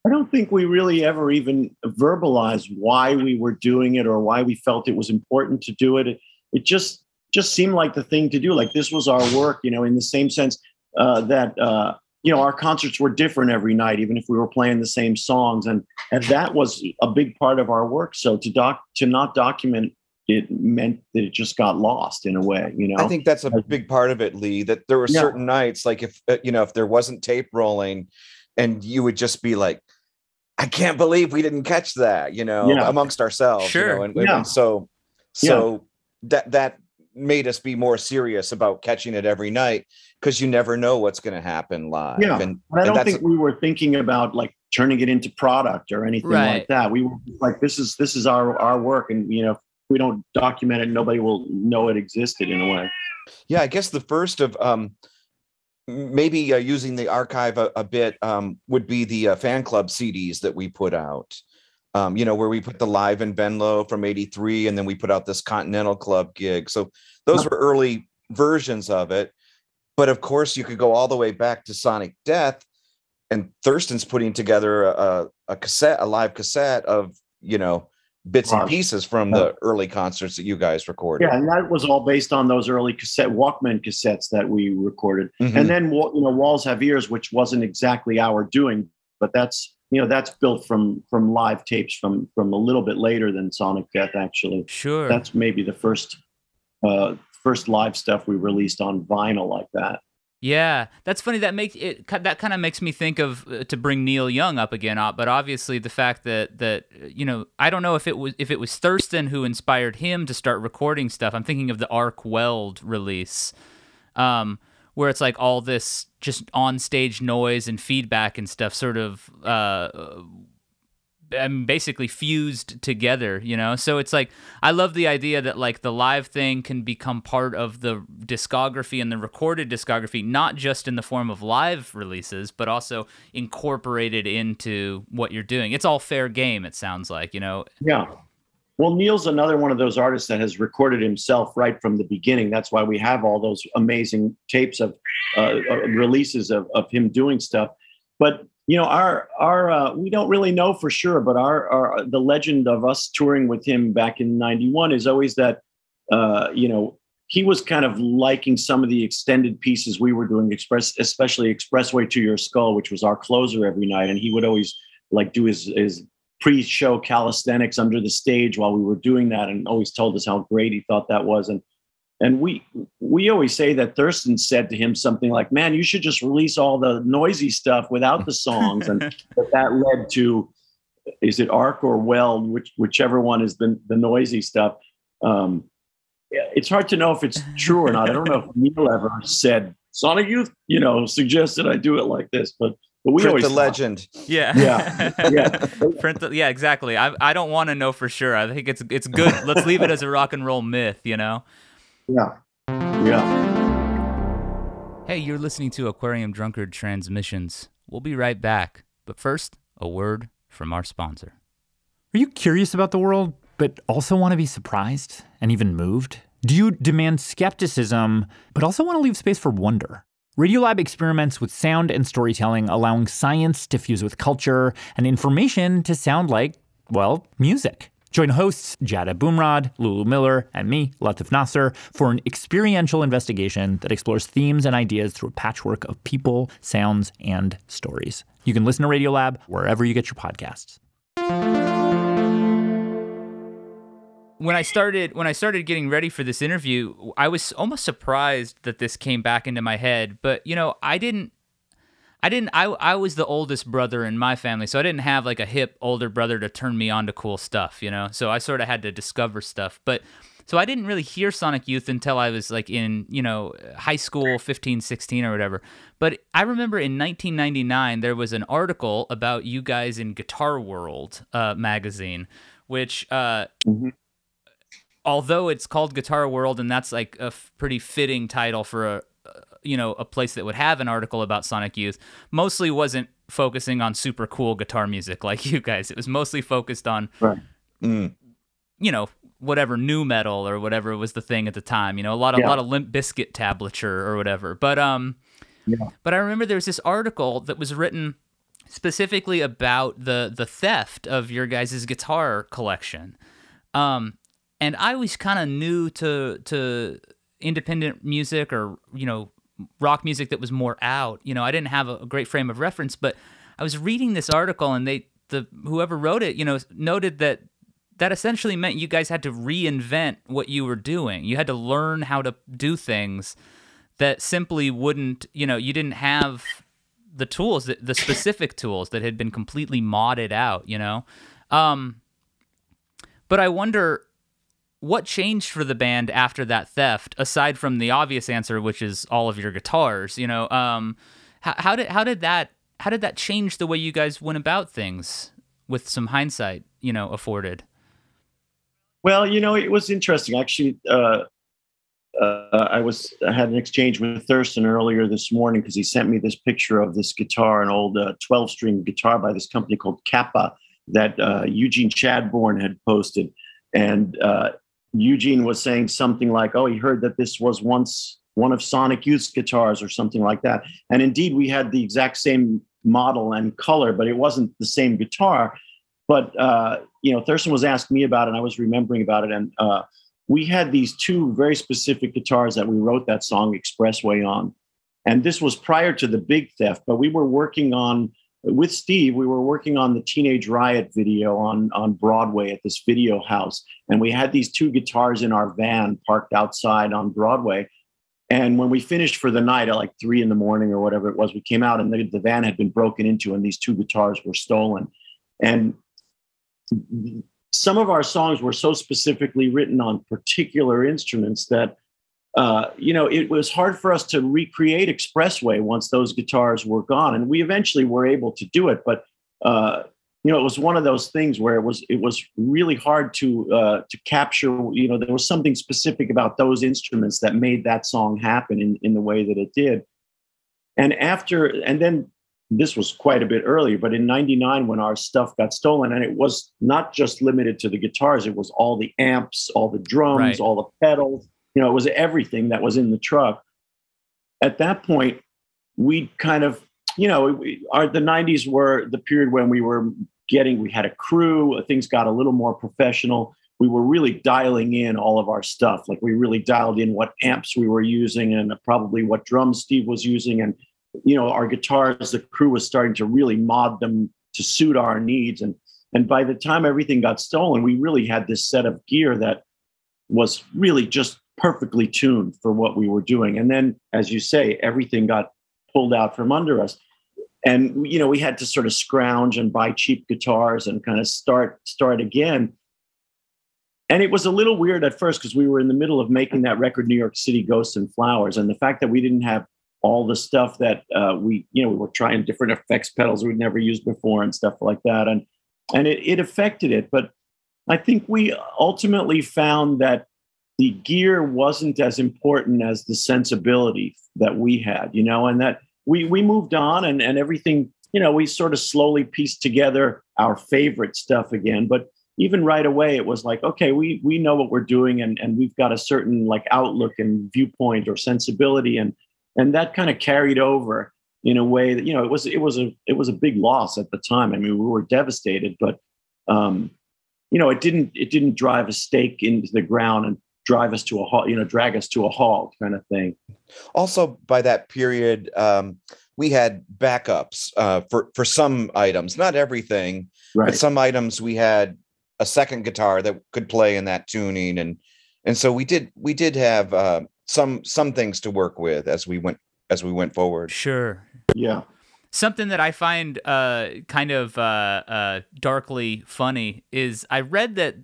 I don't think we really ever even verbalized why we were doing it or why we felt it was important to do it. It, it just just seemed like the thing to do. Like this was our work, you know, in the same sense uh, that uh, you know our concerts were different every night, even if we were playing the same songs, and and that was a big part of our work. So to doc to not document it meant that it just got lost in a way, you know. I think that's a big part of it, Lee. That there were Yeah. certain nights, like if uh, you know, if there wasn't tape rolling, and you would just be like, "I can't believe we didn't catch that," you know, Yeah. amongst ourselves. you Sure. know, and, Yeah. and so, so that that made us be more serious about catching it every night because you never know what's going to happen live. Yeah. And, But I don't that's think we were thinking about like turning it into product or anything Right. like that. We were like, this is this is our our work, and you know, if we don't document it, nobody will know it existed in a way. Yeah, I guess the first of um, maybe uh, using the archive a, a bit um, would be the uh, fan club CDs that we put out. Um, you know, where we put the live in Venlo from '83, and then we put out this Continental Club gig. So those were early versions of it. But of course, you could go all the way back to Sonic Death, and Thurston's putting together a, a, cassette, a live cassette of you know bits and pieces from the early concerts that you guys recorded. Yeah, and that was all based on those early cassette Walkman cassettes that we recorded. Mhm. And then you know, Walls Have Ears, which wasn't exactly our doing, but that's you know that's built from from live tapes from from a little bit later than Sonic Death. Actually, Sure. that's maybe the first uh, first live stuff we released on vinyl like that. Yeah, that's funny. That makes it. That kind of makes me think of uh, to bring Neil Young up again. uh, But obviously, the fact that that you know, I don't know if it was if it was Thurston who inspired him to start recording stuff. I'm thinking of the Arc Weld release, um, where it's like all this just on stage noise and feedback and stuff, sort of. Uh, um, basically fused together, you know? So it's like, I love the idea that like the live thing can become part of the discography and the recorded discography, not just in the form of live releases, but also incorporated into what you're doing. It's all fair game, it sounds like, you know? Yeah. Well, Neil's another one of those artists that has recorded himself right from the beginning. That's why we have all those amazing tapes of uh, uh, releases of, of him doing stuff. But you know, our our uh, we don't really know for sure, but our, our the legend of us touring with him back in '91 is always that uh, you know he was kind of liking some of the extended pieces we were doing, express especially Expressway to Your Skull, which was our closer every night, and he would always like do his his pre-show calisthenics under the stage while we were doing that and always told us how great he thought that was and and we we always say that Thurston said to him something like, "Man, you should just release all the noisy stuff without the songs," and that, that led to is it Arc or Weld, which whichever one is the the noisy stuff. Um, it's hard to know if it's true or not. I don't know if Neil ever said Sonic Youth, you know, suggested I do it like this, but but we Print always the thought- legend. Yeah. Yeah, yeah. Print the, yeah, exactly. I I don't want to know for sure. I think it's it's good. Let's leave it as a rock and roll myth, you know. Yeah, yeah. Hey, you're listening to Aquarium Drunkard Transmissions. We'll be right back. But first, a word from our sponsor. Are you curious about the world, but also want to be surprised and even moved? Do you demand skepticism, but also want to leave space for wonder? Radiolab experiments with sound and storytelling, allowing science to fuse with culture and information to sound like, well, music. Join hosts Jad Abumrad, Lulu Miller, and me, Latif Nasser, for an experiential investigation that explores themes and ideas through a patchwork of people, sounds, and stories. You can listen to Radiolab wherever you get your podcasts. When I started when I started getting ready for this interview, I was almost surprised that this came back into my head. But you know, I didn't. I didn't. I I was the oldest brother in my family, so I didn't have like a hip older brother to turn me on to cool stuff. You know, so I sort of had to discover stuff. But so I didn't really hear Sonic Youth until I was like in you know high school, 15, 16 or whatever. But I remember in 1999 there was an article about you guys in Guitar World uh, magazine, which. Uh, although it's called Guitar World and that's like a f- pretty fitting title for a uh, you know a place that would have an article about Sonic Youth, mostly wasn't focusing on super cool guitar music like you guys. It was mostly focused on Right. Mm. you know whatever nu metal or whatever was the thing at the time. You know a lot of a lot of Limp Bizkit tablature or whatever. But um, Yeah. but I remember there was this article that was written specifically about the the theft of your guys' guitar collection. Um, and I was kind of new to to independent music or you know rock music that was more out. You know, I didn't have a, a great frame of reference, but I was reading this article and they the whoever wrote it, you know, noted that that essentially meant you guys had to reinvent what you were doing. You had to learn how to do things that simply wouldn't, you know, you didn't have the tools, that, the specific tools that had been completely modded out, you know. Um, but I wonder what changed for the band after that theft, aside from the obvious answer, which is all of your guitars. You know, um, how, how did how did that how did that change the way you guys went about things with some hindsight, you know, afforded? Well, you know, it was interesting. Actually, uh, uh, I was I had an exchange with Thurston earlier this morning because he sent me this picture of this guitar, an old uh, 12 string guitar by this company called Kapa that uh, Eugene Chadbourne had posted, and uh, Eugene was saying something like, "Oh, he heard that this was once one of Sonic Youth's guitars or something like that." And indeed, we had the exact same model and color, but it wasn't the same guitar. But uh, you know, Thurston was asking me about it, and I was remembering about it, and uh, we had these two very specific guitars that we wrote that song Expressway on. And this was prior to the big theft, but we were working on with Steve, we were working on the Teenage Riot video on, on Broadway at this video house. And we had these two guitars in our van parked outside on Broadway. And when we finished for the night at like three in the morning or whatever it was, we came out and the, the van had been broken into and these two guitars were stolen. And some of our songs were so specifically written on particular instruments that uh, you know it was hard for us to recreate expressway once those guitars were gone and we eventually were able to do it but uh, you know it was one of those things where it was it was really hard to uh, to capture you know there was something specific about those instruments that made that song happen in, in the way that it did and after and then this was quite a bit earlier, but in 99, when our stuff got stolen, and it was not just limited to the guitars, it was all the amps, all the drums, Right. all the pedals, you know, it was everything that was in the truck. At that point, we kind of, you know, we, our, the 90s were the period when we were getting, we had a crew, things got a little more professional. We were really dialing in all of our stuff. Like we really dialed in what amps we were using and probably what drums Steve was using. And you know our guitars the crew was starting to really mod them to suit our needs and and by the time everything got stolen we really had this set of gear that was really just perfectly tuned for what we were doing. And then, as you say, everything got pulled out from under us. And you know, we had to sort of scrounge and buy cheap guitars and kind of start start again. And it was a little weird at first because we were in the middle of making that record, New York City Ghosts and Flowers, and the fact that we didn't have all the stuff that uh, we, you know, we were trying different effects pedals we'd never used before and stuff like that, and and it, it affected it. But I think we ultimately found that the gear wasn't as important as the sensibility that we had, you know, and that we we moved on and and everything, you know, we sort of slowly pieced together our favorite stuff again. But even right away, it was like, okay, we we know what we're doing and and we've got a certain like outlook and viewpoint or sensibility and and that kind of carried over in a way that you know it was it was a it was a big loss at the time. I mean, we were devastated, but um, you know, it didn't it didn't drive a stake into the ground and drive us to a halt, you know, drag us to a halt kind of thing. Also, by that period, um, we had backups uh, for for some items, not everything, right. but some items we had a second guitar that could play in that tuning, and and so we did we did have uh, some some things to work with as we went as we went forward. Sure. Yeah. Something that I find uh, kind of uh, uh, darkly funny is I read that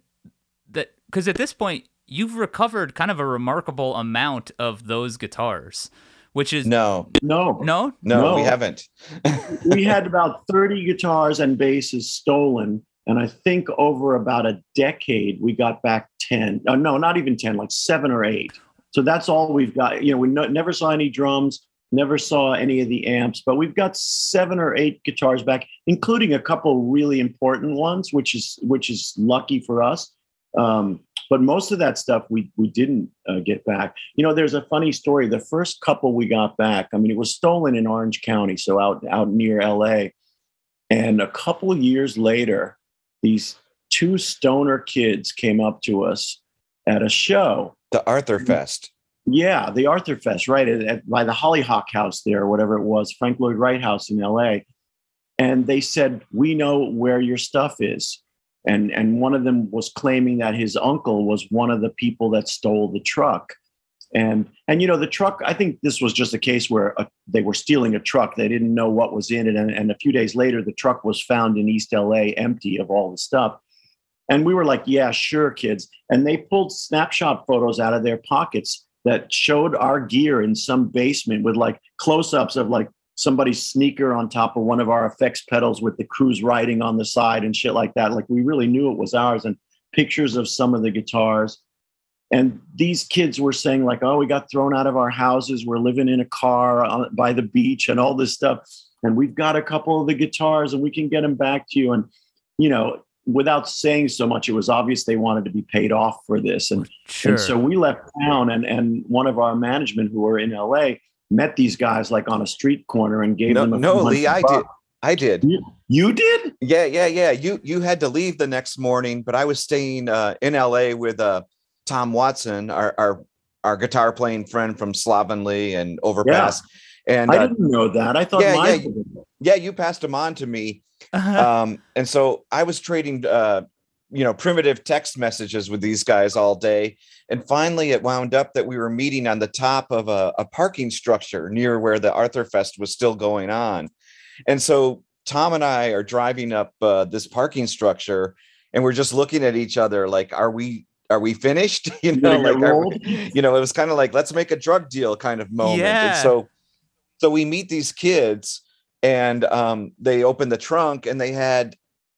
that because at this point you've recovered kind of a remarkable amount of those guitars, which is no, no, no, no, no. we haven't. we had about 30 guitars and basses stolen. And I think over about a decade, we got back 10. Uh, no, not even 10, like seven or eight. So that's all we've got. You know, we no, never saw any drums, never saw any of the amps, but we've got seven or eight guitars back, including a couple really important ones, which is which is lucky for us. Um, but most of that stuff we we didn't uh, get back. You know, there's a funny story. The first couple we got back, I mean, it was stolen in Orange County, so out out near L.A. And a couple of years later, these two stoner kids came up to us at a show. The Arthur Fest. Yeah, the Arthur Fest, right at, at, by the Hollyhock House there, whatever it was, Frank Lloyd Wright House in L.A. And they said, "We know where your stuff is." And and one of them was claiming that his uncle was one of the people that stole the truck. And and you know the truck i think this was just a case where a, they were stealing a truck. They didn't know what was in it. And, and a few days later the truck was found in east la empty of all the stuff. And we were like yeah sure kids. And they pulled snapshot photos out of their pockets that showed our gear in some basement with like close-ups of like somebody's sneaker on top of one of our effects pedals with the cruise writing on the side and shit like that. Like we really knew it was ours and pictures of some of the guitars. And these kids were saying like, "Oh, we got thrown out of our houses. We're living in a car on, by the beach and all this stuff. And we've got a couple of the guitars and we can get them back to you." And you know, without saying so much, it was obvious they wanted to be paid off for this. And, sure. and so we left town and and one of our management who were in LA met these guys like on a street corner and gave no, them a no lee i did. I did. You, you, did? Yeah yeah yeah. You you had to leave the next morning but i was staying uh, in la with uh, tom watson our, our our guitar playing friend from slovenly and overpass. Yeah. and i uh, didn't know that. I thought yeah, yeah, you, yeah you passed him on to me. Uh-huh. um, and so i was trading uh, you know primitive text messages with these guys all day. And finally it wound up that we were meeting on the top of a, a parking structure near where the arthur fest was still going on. And so tom and i are driving up uh, this parking structure and we're just looking at each other like are we are we finished? You know like we, you know it was kind of like let's make a drug deal kind of moment. Yeah. and so so we meet these kids and um, they open the trunk and they had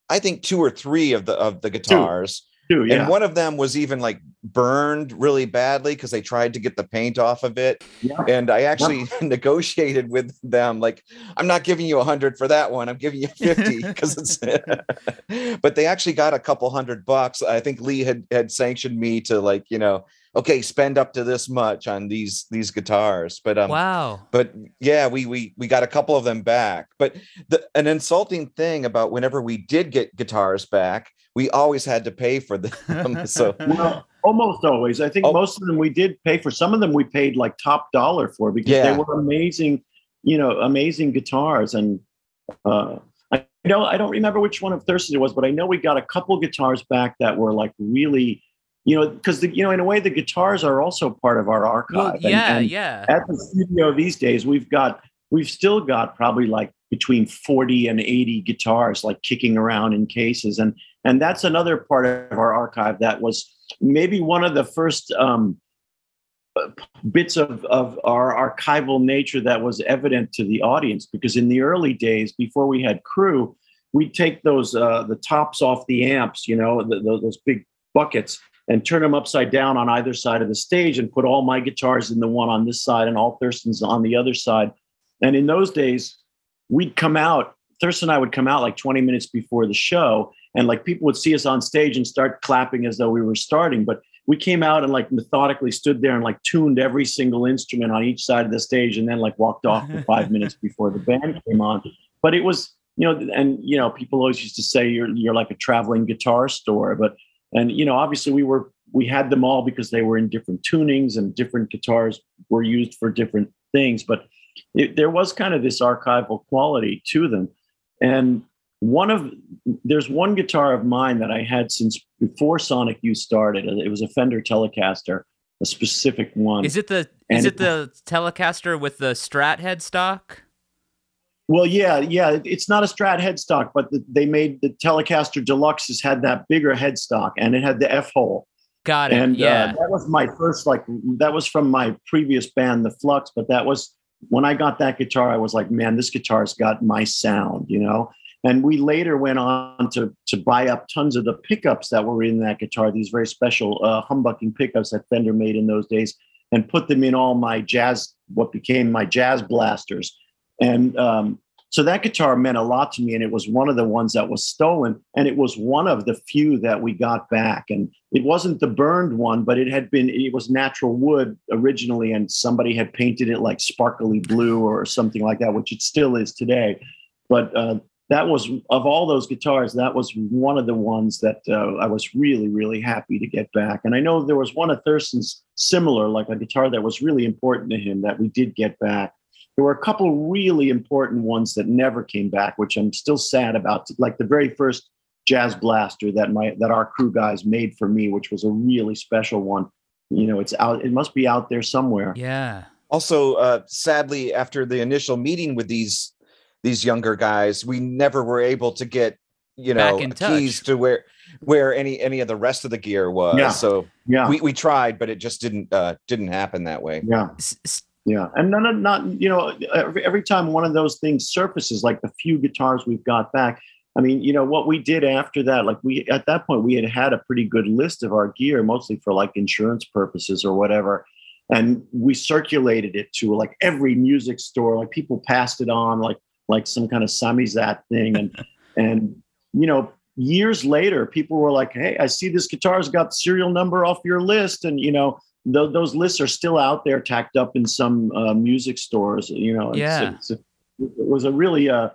I think two or three of the of the guitars. Two, yeah. And one of them was even like burned really badly because they tried to get the paint off of it. Yeah. And I actually yeah. negotiated with them, like, I'm not giving you a hundred for that one. I'm giving you 50 because it's but they actually got a couple hundred bucks. I think Lee had had sanctioned me to like, you know, okay, spend up to this much on these these guitars. But um wow. But yeah, we we we got a couple of them back. But the, an insulting thing about whenever we did get guitars back, we always had to pay for them. so well, almost always. I think oh, most of them we did pay for. Some of them we paid like top dollar for because yeah. they were amazing, you know, amazing guitars. And uh I know I don't remember which one of Thurston it was, but I know we got a couple guitars back that were like really you know, because you know, in a way, the guitars are also part of our archive. Well, And- yeah, and yeah. At the studio these days, we've got we've still got probably like between 40 and 80 guitars like kicking around in cases and and that's another part of our archive that was maybe one of the first um, bits of, of our archival nature that was evident to the audience because in the early days before we had crew we'd take those uh, the tops off the amps you know the, the, those big buckets and turn them upside down on either side of the stage and put all my guitars in the one on this side and all thurston's on the other side. And in those days we'd come out thurston and i would come out like 20 minutes before the show and like people would see us on stage and start clapping as though we were starting but we came out and like methodically stood there and like tuned every single instrument on each side of the stage and then like walked off for five minutes before the band came on. But it was you know and you know people always used to say you're you're like a traveling guitar store but and you know obviously we were we had them all because they were in different tunings and different guitars were used for different things but it, there was kind of this archival quality to them and one of there's one guitar of mine that I had since before Sonic Youth started. It was a Fender Telecaster, a specific one. Is it the And is it- it the Telecaster with the Strat headstock? Well, yeah, yeah. It's not a Strat headstock, but the, they made the Telecaster Deluxes had that bigger headstock, and it had the F hole. Got it. And yeah. uh, that was my first like that was from my previous band, The Flux. But that was when I got that guitar, I was like, man, this guitar's got my sound, you know. And we later went on to to buy up tons of the pickups that were in that guitar, these very special uh, humbucking pickups that Fender made in those days, and put them in all my jazz, what became my jazz blasters. And um, so that guitar meant a lot to me, and it was one of the ones that was stolen, and it was one of the few that we got back. And it wasn't the burned one, but it had been it was natural wood originally, and somebody had painted it like sparkly blue or something like that, which it still is today. But uh, that was of all those guitars, that was one of the ones that uh, I was really, really happy to get back. And I know there was one of Thurston's similar, like a guitar that was really important to him that we did get back. There were a couple really important ones that never came back, which I'm still sad about. Like the very first jazz blaster that my that our crew guys made for me, which was a really special one. You know, it's out. It must be out there somewhere. yeah. also uh sadly after the initial meeting with these these younger guys we never were able to get you Back know in keys to where where any any of the rest of the gear was Yeah. so Yeah, we, we tried but it just didn't uh didn't happen that way yeah. S- s- Yeah, and none of not you know every, every time one of those things surfaces, like the few guitars we've got back. I mean, you know what we did after that. Like we at that point we had had a pretty good list of our gear, mostly for like insurance purposes or whatever, and we circulated it to like every music store. Like people passed it on, like like some kind of samizdat thing, and and you know years later people were like, hey, I see this guitar's got serial number off your list, and you know th- those lists are still out there tacked up in some uh, music stores you know it's- Yeah. it's it was a really uh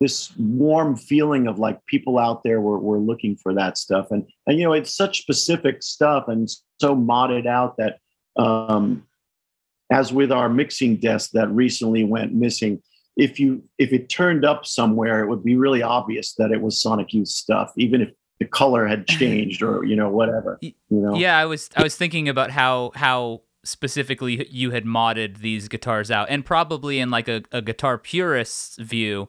this warm feeling of like people out there were, were looking for that stuff and and you know it's such specific stuff and so modded out that um as with our mixing desk that recently went missing if you if it turned up somewhere it would be really obvious that it was sonic youth stuff even if the color had changed or you know whatever you know Yeah, I was I was thinking about how how specifically you had modded these guitars out, and probably in like a, a guitar purist's view,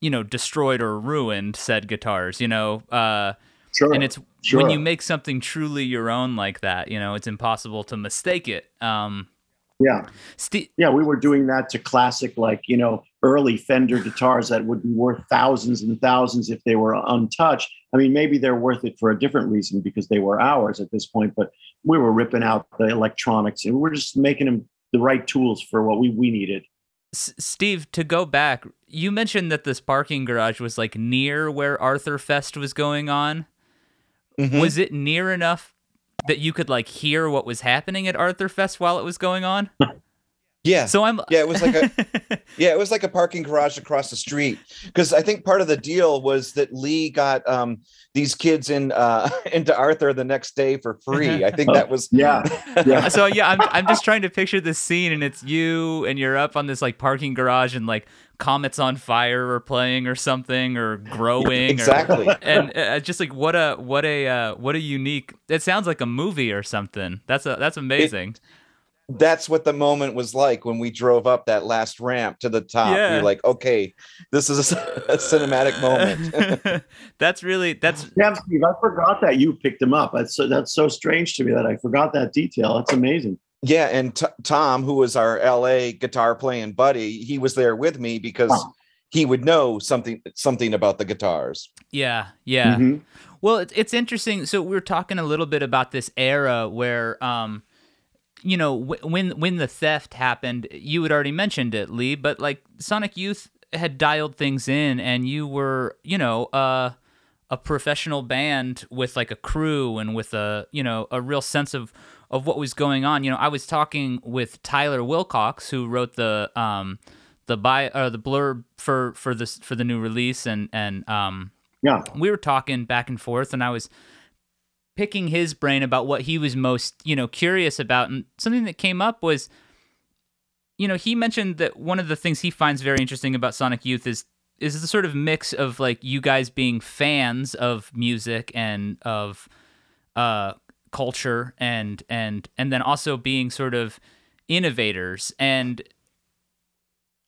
you know, destroyed or ruined said guitars. You know, uh, sure and it's sure. when you make something truly your own like that, you know, it's impossible to mistake it. Um, yeah Steve, yeah we were doing that to classic like you know early fender guitars that would be worth thousands and thousands if they were untouched i mean maybe they're worth it for a different reason because they were ours at this point but we were ripping out the electronics and we we're just making them the right tools for what we, we needed S- Steve, to go back, you mentioned that this parking garage was like near where Arthur Fest was going on. Mhm. Was it near enough that you could like hear what was happening at Arthur Fest while it was going on? yeah. So I'm yeah it was like a yeah it was like a parking garage across the street. Because i think part of the deal was that lee got um these kids in uh into arthur the next day for free. I think that was yeah. Yeah. So yeah, I'm I'm just trying to picture this scene and it's you and you're up on this like parking garage and like comets on fire or playing or something or growing exactly. or, and uh, just like what a what a uh, what a unique it sounds like a movie or something. That's a that's amazing. it, that's what the moment was like when we drove up that last ramp to the top. Yeah. You're like, okay, this is a, a cinematic moment. that's really that's yeah, Steve. I forgot that you picked him up. That's so, that's so strange to me that I forgot that detail. That's amazing. Yeah, and t- Tom, who was our LA guitar playing buddy, he was there with me because wow. he would know something something about the guitars. Yeah, yeah. Mm-hmm. Well, it's it's interesting. So we were talking a little bit about this era where. um you know, when when the theft happened, you had already mentioned it, Lee, but like Sonic Youth had dialed things in, and you were, you know, uh, a professional band with like a crew and with a, you know, a real sense of of what was going on. You know, I was talking with Tyler Wilcox, who wrote the um the by uh, the blurb for for this for the new release, and and um yeah, we were talking back and forth, and I was picking his brain about what he was most, you know, curious about. And something that came up was, you know, he mentioned that one of the things he finds very interesting about Sonic Youth is is the sort of mix of like you guys being fans of music and of uh culture and and and then also being sort of innovators and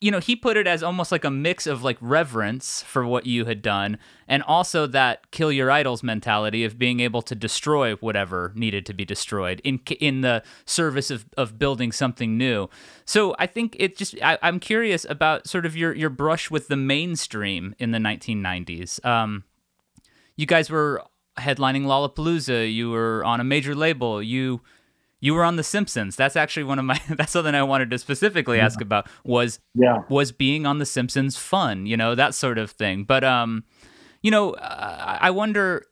you know, he put it as almost like a mix of like reverence for what you had done and also that kill your idols mentality of being able to destroy whatever needed to be destroyed in in the service of, of building something new. So I think it just I, am curious about sort of your your brush with the mainstream in the 1990s. Um, you guys were headlining Lollapalooza. You were on a major label. You you were on The Simpsons. That's actually one of my. That's something I wanted to specifically yeah. ask about. Was yeah was being on The Simpsons fun? You know that sort of thing. But um, you know, uh, I wonder.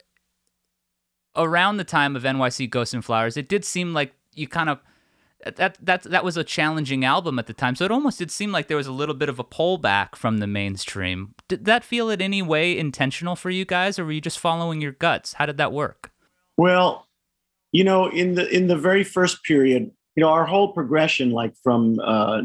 Around the time of NYC Ghosts and Flowers, it did seem like you kind of that that that was a challenging album at the time. So it almost did seem like there was a little bit of a pullback from the mainstream. Did that feel in any way intentional for you guys, or were you just following your guts? How did that work? Well, you know in the in the very first period you know our whole progression like from uh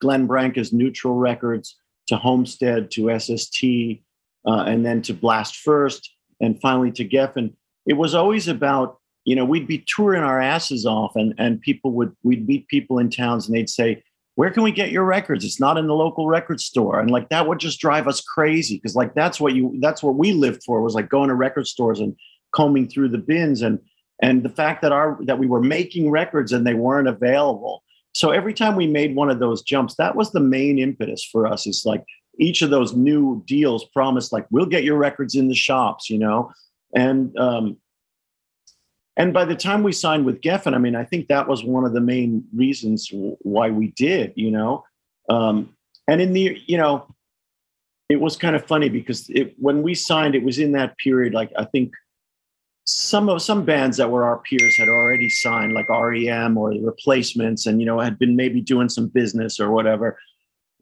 glenn branca's neutral records to homestead to sst uh, and then to blast first and finally to geffen it was always about you know we'd be touring our asses off and and people would we'd meet people in towns and they'd say where can we get your records? It's not in the local record store. And like that would just drive us crazy because like that's what you that's what we lived for was like going to record stores and combing through the bins and and the fact that our that we were making records and they weren't available. So every time we made one of those jumps that was the main impetus for us. Is like each of those new deals promised like we'll get your records in the shops you know? And um and by the time we signed with geffen i mean i think that was one of the main reasons why we did you know? Um and in the you know it was kind of funny because it, when we signed it was in that period like i think some of some bands that were our peers had already signed like REM or the replacements and you know had been maybe doing some business or whatever.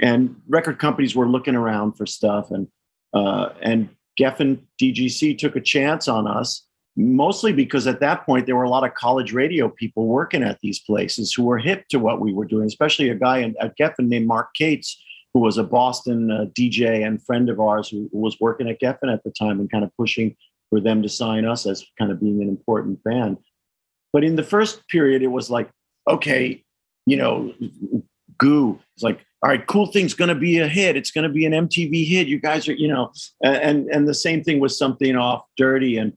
And record companies were looking around for stuff and uh, and Geffen DGC took a chance on us mostly because at that point there were a lot of college radio people working at these places who were hip to what we were doing especially a guy in, at Geffen named Mark Kates who was a Boston uh, DJ and friend of ours who, who was working at Geffen at the time and kind of pushing for them to sign us as kind of being an important band. But in the first period, it was like, okay, you know, Goo. It's like, all right, cool thing's going to be a hit. It's going to be an MTV hit. You guys are, you know, and and the same thing with something off dirty and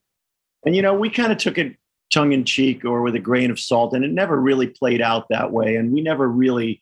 and you know we kind of took it tongue in cheek or with a grain of salt, and it never really played out that way. And we never really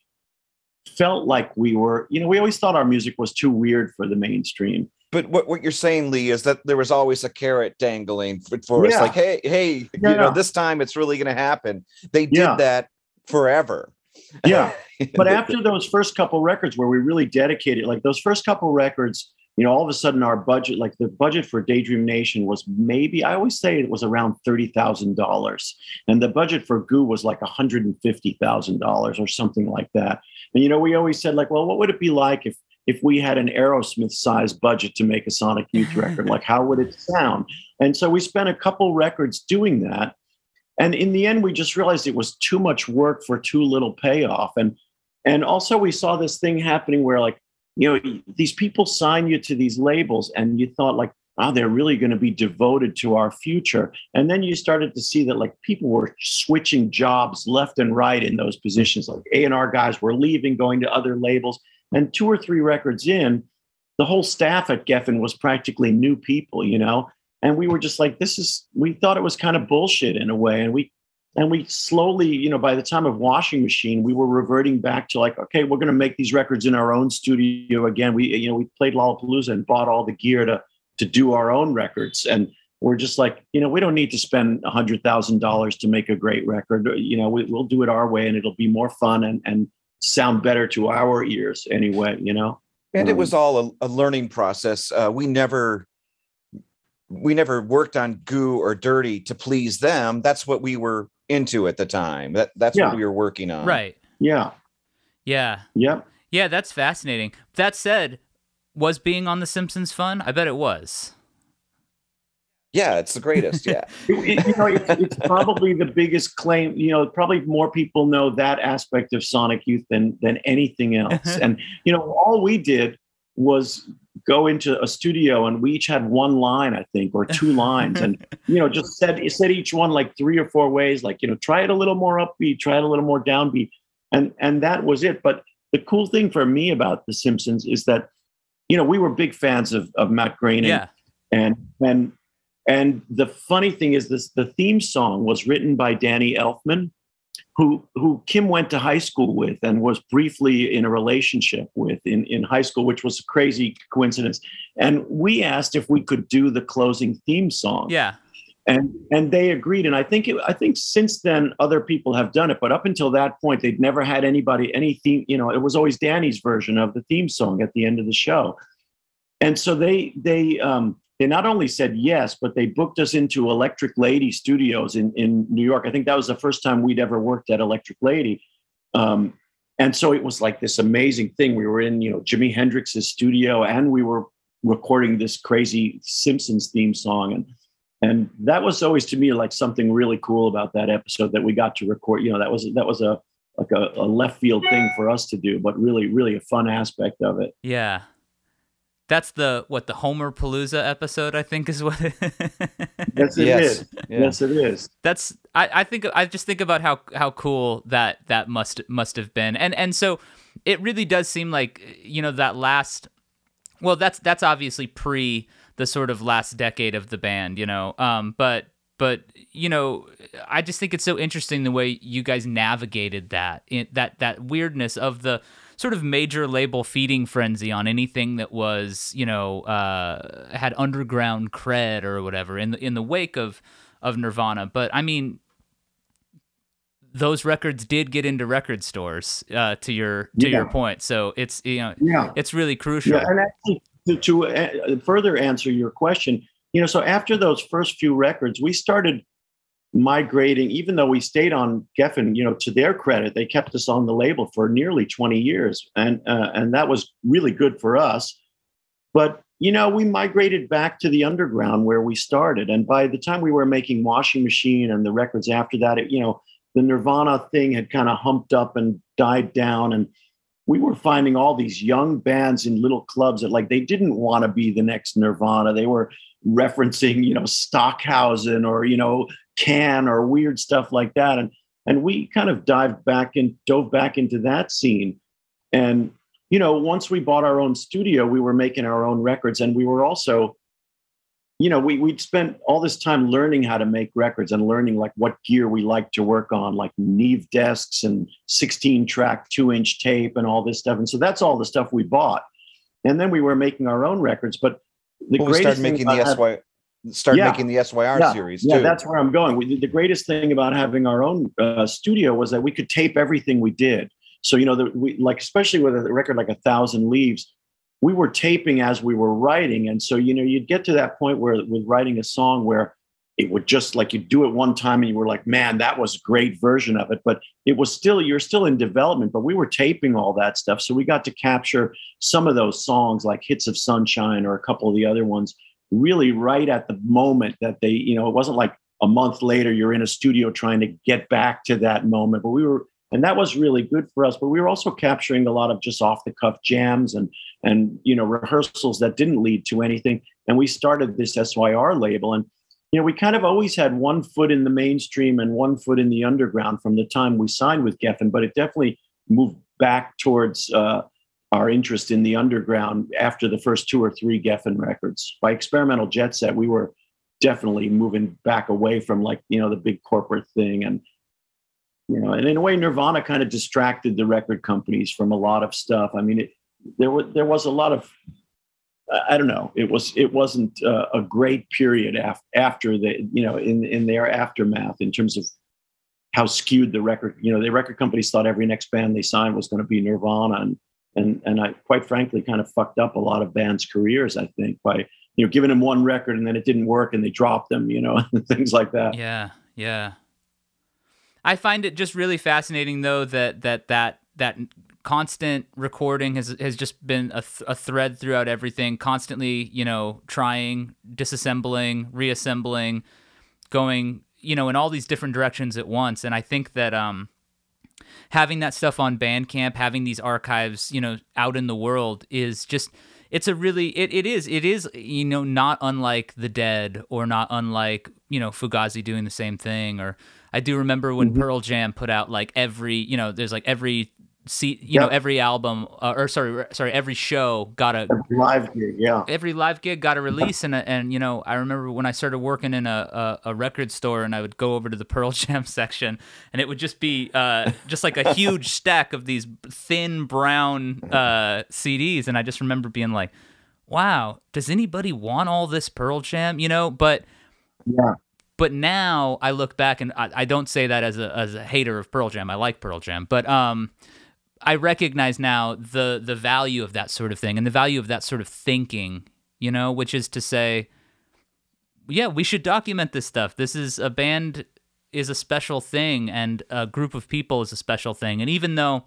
felt like we were, you know, we always thought our music was too weird for the mainstream but what, what you're saying, Lee, is that there was always a carrot dangling for, for yeah. us. Like, hey, hey, yeah. you know, this time it's really going to happen. They did that forever. Yeah. but after those first couple records where we really dedicated, like those first couple records, you know, all of a sudden our budget, like the budget for Daydream Nation was maybe, I always say it was around $30,000. And the budget for Goo was like $150,000 or something like that. And, you know, we always said, like, well, what would it be like if, if we had an Aerosmith sized budget to make a Sonic Youth record, like how would it sound? And so we spent a couple records doing that. And in the end, we just realized it was too much work for too little payoff. And and also we saw this thing happening where like you know, these people sign you to these labels, and you thought like, oh, they're really going to be devoted to our future. And then you started to see that like people were switching jobs left and right in those positions. Like A and R guys were leaving, going to other labels, and two or three records in, the whole staff at Geffen was practically new people, you know. And we were just like, this is. We thought it was kind of bullshit in a way, and we and we slowly, you know, by the time of Washing Machine, we were reverting back to like, okay, we're going to make these records in our own studio again. We, you know, we played Lollapalooza and bought all the gear to to do our own records, and we're just like, you know, we don't need to spend a hundred thousand dollars to make a great record. You know, we, will do it our way, and it'll be more fun and and sound better to our ears anyway. You know, and it was all a, a learning process. Uh, we never we never worked on goo or dirty to please them that's what we were into at the time. That that's yeah. what we were working on. Right. Yeah. Yeah. Yep. Yeah, that's fascinating. That said, was being on The Simpsons fun? I bet it was. Yeah, it's the greatest. Yeah. it, you know, it's, it's, probably the biggest claim. You know, probably more people know that aspect of Sonic Youth than than anything else. Uh-huh. and you know, all we did was go into a studio and we each had one line, I think, or two lines, and you know, just said said each one like three or four ways, like you know, try it a little more upbeat, try it a little more downbeat, and and that was it. But the cool thing for me about The Simpsons is that, you know, we were big fans of of Matt Groening, yeah. and and and the funny thing is this: the theme song was written by Danny Elfman, who who Kim went to high school with and was briefly in a relationship with in, in high school, which was a crazy coincidence. And we asked if we could do the closing theme song. Yeah. And and they agreed. And I think it, I think since then other people have done it, but up until that point, they'd never had anybody any theme. You know, it was always Danny's version of the theme song at the end of the show. And so they they um, they not only said yes, but they booked us into Electric Lady Studios in, in New York. I think that was the first time we'd ever worked at Electric Lady. Um, and so it was like this amazing thing. We were in, you know, Jimi Hendrix's studio and we were recording this crazy Simpsons theme song. And and that was always to me like something really cool about that episode that we got to record. You know, that was that was a like a, a left field thing for us to do, but really, really a fun aspect of it. Yeah. That's the what the Homerpalooza episode I think is what. It yes, it yes. Is. Yeah. Yes, it is. That's I, I think I just think about how how cool that that must must have been, and and so it really does seem like you know that last. Well, that's that's obviously pre the sort of last decade of the band, you know. Um, but but you know, I just think it's so interesting the way you guys navigated that in, that that weirdness of the sort of major label feeding frenzy on anything that was, you know, uh, had underground cred or whatever in the in the wake of of Nirvana. But I mean, those records did get into record stores. Uh, to your to yeah. your point, so it's you know, yeah. it's really crucial. Yeah, and actually, to, to uh, further answer your question, you know, so after those first few records, we started migrating, even though we stayed on Geffen, you know, to their credit, they kept us on the label for nearly 20 years. And, uh, and that was really good for us. But, you know, we migrated back to the underground where we started. And by the time we were making Washing Machine and the records after that, it, you know, the Nirvana thing had kind of humped up and died down. And we were finding all these young bands in little clubs that like they didn't want to be the next Nirvana. They were referencing, you know, Stockhausen or, you know, can or weird stuff like that. And and we kind of dived back and dove back into that scene. And you know, once we bought our own studio, we were making our own records, and we were also, you know, we we'd spent all this time learning how to make records and learning like what gear we like to work on, like Neve desks and 16 track two inch tape and all this stuff. And so that's all the stuff we bought. And then we were making our own records, but the well, we started making the SY start yeah. making the SYR yeah. series. Yeah, that's where I'm going. We, the greatest thing about having our own uh, studio was that we could tape everything we did. So you know, the, we like especially with a record like a thousand leaves, we were taping as we were writing, and so you know, you'd get to that point where with writing a song where it would just like you do it one time and you were like, man, that was a great version of it. But it was still, you're still in development, but we were taping all that stuff. So we got to capture some of those songs like Hits of Sunshine or a couple of the other ones really right at the moment that they, you know, it wasn't like a month later you're in a studio trying to get back to that moment, but we were and that was really good for us. But we were also capturing a lot of just off the cuff jams and and you know rehearsals that didn't lead to anything. And we started this SYR label, and you know we kind of always had one foot in the mainstream and one foot in the underground from the time we signed with Geffen, but it definitely moved back towards. Uh, our interest in the underground after the first two or three Geffen records. By experimental jet set, we were definitely moving back away from like, you know, the big corporate thing. And, you know, and in a way, Nirvana kind of distracted the record companies from a lot of stuff. I mean, it, there was, there was a lot of, I don't know. It was it wasn't uh, a great period after after the you know in in their aftermath in terms of how skewed the record you know the record companies thought every next band they signed was going to be Nirvana and and and I quite frankly kind of fucked up a lot of bands' careers. I think by you know giving them one record and then it didn't work and they dropped them, you know, things like that. Yeah, yeah. I find it just really fascinating though that that that that constant recording has has just been a, th- a thread throughout everything. Constantly, you know, trying, disassembling, reassembling, going, you know, in all these different directions at once. And I think that um having that stuff on Bandcamp, having these archives, you know, out in the world is just it's a really it, it is it is you know not unlike the dead or not unlike you know fugazi doing the same thing or i do remember when mm-hmm. pearl jam put out like every you know there's like every see you know every album uh, or sorry sorry every show got a every live gig yeah. Every live gig got a release and and you know I remember when I started working in a, a, a record store and I would go over to the Pearl Jam section and it would just be uh, just like a huge stack of these thin brown uh, CDs and I just remember being like wow does anybody want all this Pearl Jam? You know but yeah. but now I look back and I, I don't say that as a as a hater of Pearl Jam. I like Pearl Jam but um I recognize now the the value of that sort of thing and the value of that sort of thinking, you know, which is to say, yeah, we should document this stuff. This is a band is a special thing and a group of people is a special thing. And even though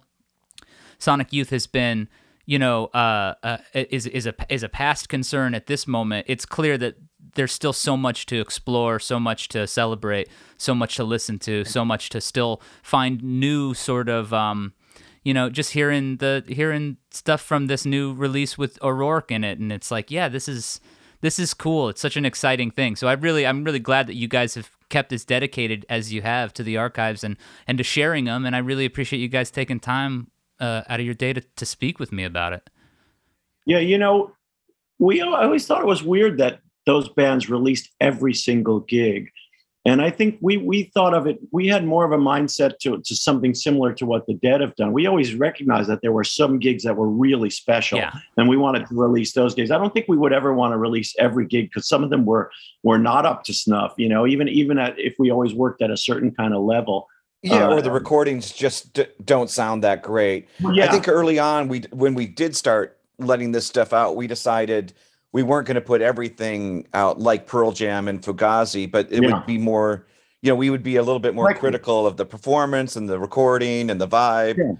Sonic Youth has been, you know, uh, uh, is is a is a past concern at this moment, it's clear that there's still so much to explore, so much to celebrate, so much to listen to, so much to still find new sort of um, you know, just hearing the hearing stuff from this new release with O'Rourke in it, and it's like, yeah, this is this is cool. It's such an exciting thing. So I really, I'm really glad that you guys have kept as dedicated as you have to the archives and and to sharing them. And I really appreciate you guys taking time uh, out of your day to, to speak with me about it. Yeah, you know, we I always thought it was weird that those bands released every single gig. And I think we we thought of it, we had more of a mindset to, to something similar to what the dead have done. We always recognized that there were some gigs that were really special yeah. and we wanted to release those gigs. I don't think we would ever want to release every gig because some of them were were not up to snuff, you know, even even at if we always worked at a certain kind of level. Yeah, uh, or the recordings just d- don't sound that great. Yeah. I think early on we when we did start letting this stuff out, we decided we weren't going to put everything out like Pearl Jam and Fugazi, but it yeah. would be more, you know, we would be a little bit more like, critical of the performance and the recording and the vibe, yeah.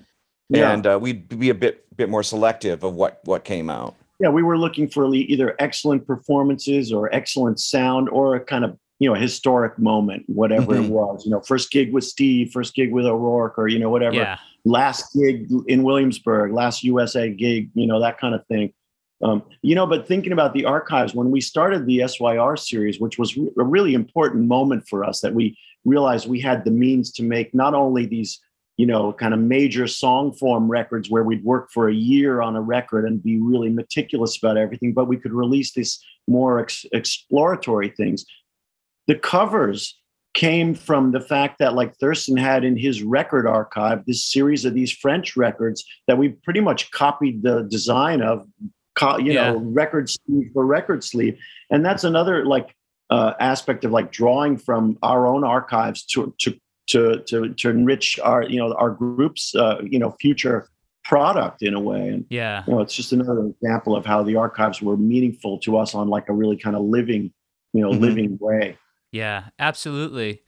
Yeah. and uh, we'd be a bit bit more selective of what what came out. Yeah, we were looking for either excellent performances or excellent sound or a kind of you know historic moment, whatever mm-hmm. it was. You know, first gig with Steve, first gig with O'Rourke, or you know whatever. Yeah. Last gig in Williamsburg, last USA gig, you know that kind of thing. Um, you know, but thinking about the archives, when we started the SYR series, which was a really important moment for us, that we realized we had the means to make not only these, you know, kind of major song form records where we'd work for a year on a record and be really meticulous about everything, but we could release these more ex- exploratory things. The covers came from the fact that like Thurston had in his record archive this series of these French records that we pretty much copied the design of you know, yeah. record sleeve for record sleeve. And that's another like uh, aspect of like drawing from our own archives to to to to, to enrich our you know our group's uh, you know future product in a way. And yeah, you know, it's just another example of how the archives were meaningful to us on like a really kind of living, you know, mm-hmm. living way. Yeah, absolutely.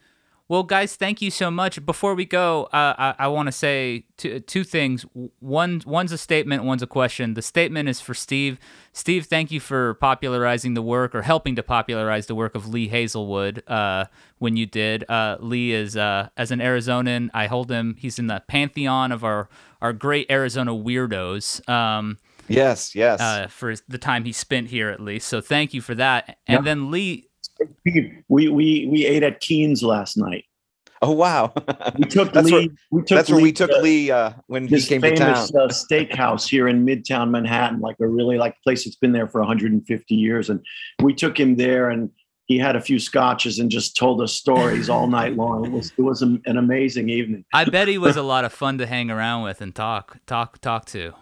Well, guys, thank you so much. Before we go, uh, I, I want to say two, two things. One, one's a statement, one's a question. The statement is for Steve. Steve, thank you for popularizing the work or helping to popularize the work of Lee Hazlewood uh, when you did. Uh, Lee is, uh, as an Arizonan, I hold him, he's in the pantheon of our, our great Arizona weirdos. Um, yes, yes. Uh, for the time he spent here, at least. So thank you for that. And then Lee, we we we ate at Keen's last night. Oh wow! We took that's Lee. where, we took that's where Lee we took to Lee uh, when he This came to town. famous uh, steakhouse here in Midtown Manhattan, like a really like place that's been there for 150 years, and we took him there, and he had a few scotches and just told us stories all night long. It was it was an an amazing evening. I bet he was a lot of fun to hang around with and talk, talk, talk to.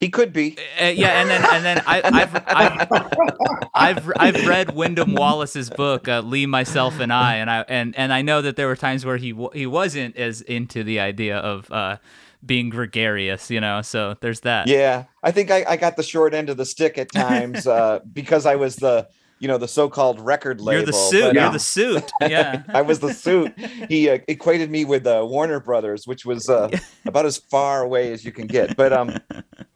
He could be. Uh, yeah, and then and then I, I've, I've I've I've read Wyndham Wallace's book, uh, Lee, Myself, and I, and I and and I know that there were times where he w- he wasn't as into the idea of uh, being gregarious, you know. So there's that. Yeah, I think I, I got the short end of the stick at times uh, because I was the you know the so-called record label. You're the suit. but, You're uh, the suit. Yeah. I was the suit. He uh, equated me with uh, Warner Brothers, which was uh, about as far away as you can get. But um,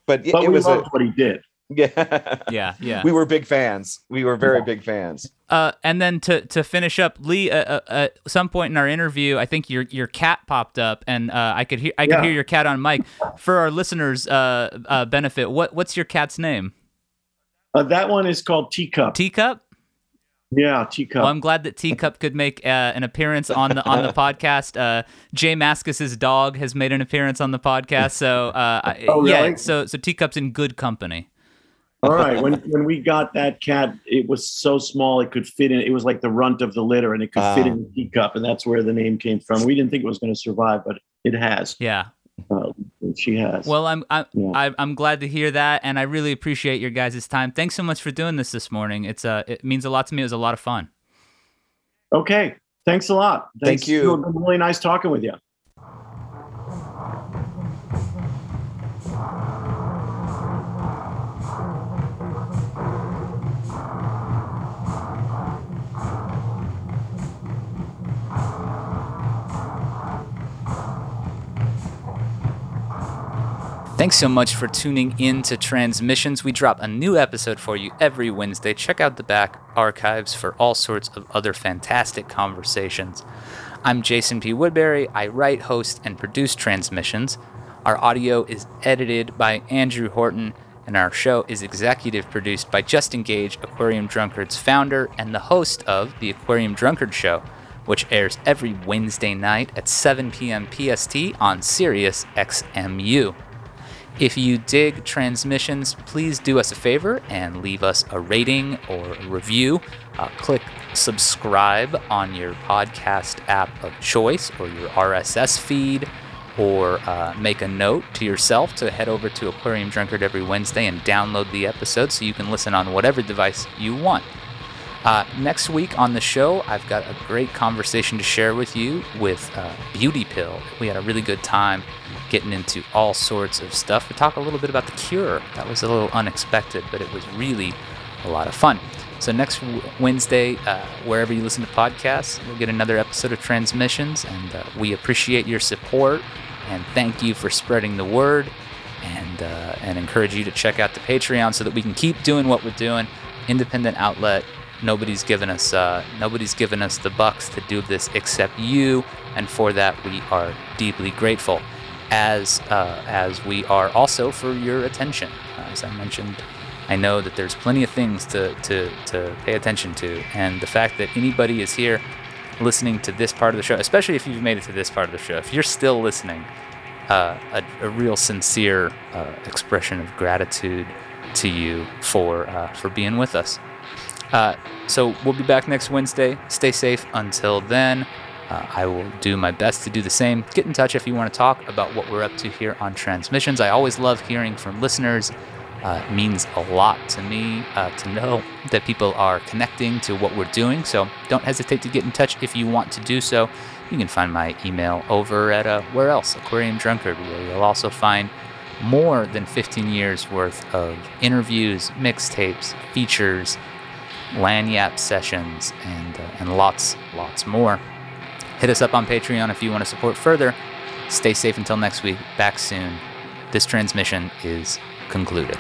but, it, But it we was loved a what he did. yeah. Yeah. Yeah. We were big fans. We were very big fans. Uh, and then to, to finish up, Lee, uh, uh, at some point in our interview, I think your your cat popped up, and uh, I could hear I could Yeah. hear your cat on mic. For our listeners' uh, uh, benefit, what what's your cat's name? Uh, that one is called Teacup. Teacup. yeah, Teacup. Well, I'm glad that Teacup could make uh, an appearance on the on the podcast. Uh, J Mascis's dog has made an appearance on the podcast, so uh, Oh, yeah, so so Teacup's in good company. All right. When when we got that cat, it was so small it could fit in. It was like the runt of the litter, and it could fit Ah. in the teacup, and that's where the name came from. We didn't think it was going to survive, but it has. Yeah. Uh, she has. Well, I'm I'm, Yeah. I- I'm glad to hear that, and I really appreciate your guys' time. Thanks so much for doing this this morning. It's uh, it means a lot to me. It was a lot of fun. okay. Thanks a lot. Thank you. It's been really nice talking with you. Thanks so much for tuning in to Transmissions. We drop a new episode for you every Wednesday. Check out the back archives for all sorts of other fantastic conversations. I'm Jason P. Woodbury. I write, host, and produce Transmissions. Our audio is edited by Andrew Horton, and our show is executive produced by Justin Gage, Aquarium Drunkard's founder and the host of The Aquarium Drunkard Show, which airs every Wednesday night at 7 p.m. PST on Sirius XMU. If you dig transmissions, please do us a favor and leave us a rating or a review. Uh, click subscribe on your podcast app of choice or your RSS feed, or uh, make a note to yourself to head over to Aquarium Drunkard every Wednesday and download the episode so you can listen on whatever device you want. Uh, next week on the show, I've got a great conversation to share with you with uh, Beauty Pill. We had a really good time getting into all sorts of stuff. We talk a little bit about the cure. That was a little unexpected, but it was really a lot of fun. So next Wednesday, uh, wherever you listen to podcasts, we'll get another episode of Transmissions, and uh, we appreciate your support and thank you for spreading the word and uh, and encourage you to check out the Patreon so that we can keep doing what we're doing. Independent outlet. Nobody's given us uh, nobody's given us the bucks to do this except you, and for that we are deeply grateful. As uh, as we are also for your attention. Uh, as I mentioned, I know that there's plenty of things to, to, to pay attention to, and the fact that anybody is here listening to this part of the show, especially if you've made it to this part of the show, if you're still listening, uh, a, a real sincere uh, expression of gratitude to you for uh, for being with us. Uh, so we'll be back next Wednesday. Stay safe until then. Uh, I will do my best to do the same. Get in touch if you want to talk about what we're up to here on transmissions. I always love hearing from listeners. Uh, it means a lot to me uh, to know that people are connecting to what we're doing. So don't hesitate to get in touch if you want to do so. You can find my email over at uh, where else? Aquarium Drunkard, where you'll also find more than 15 years worth of interviews, mixtapes, features, Lagniappe sessions, and uh, and lots, lots more. Hit us up on Patreon if you want to support further. Stay safe until next week. Back soon. This transmission is concluded.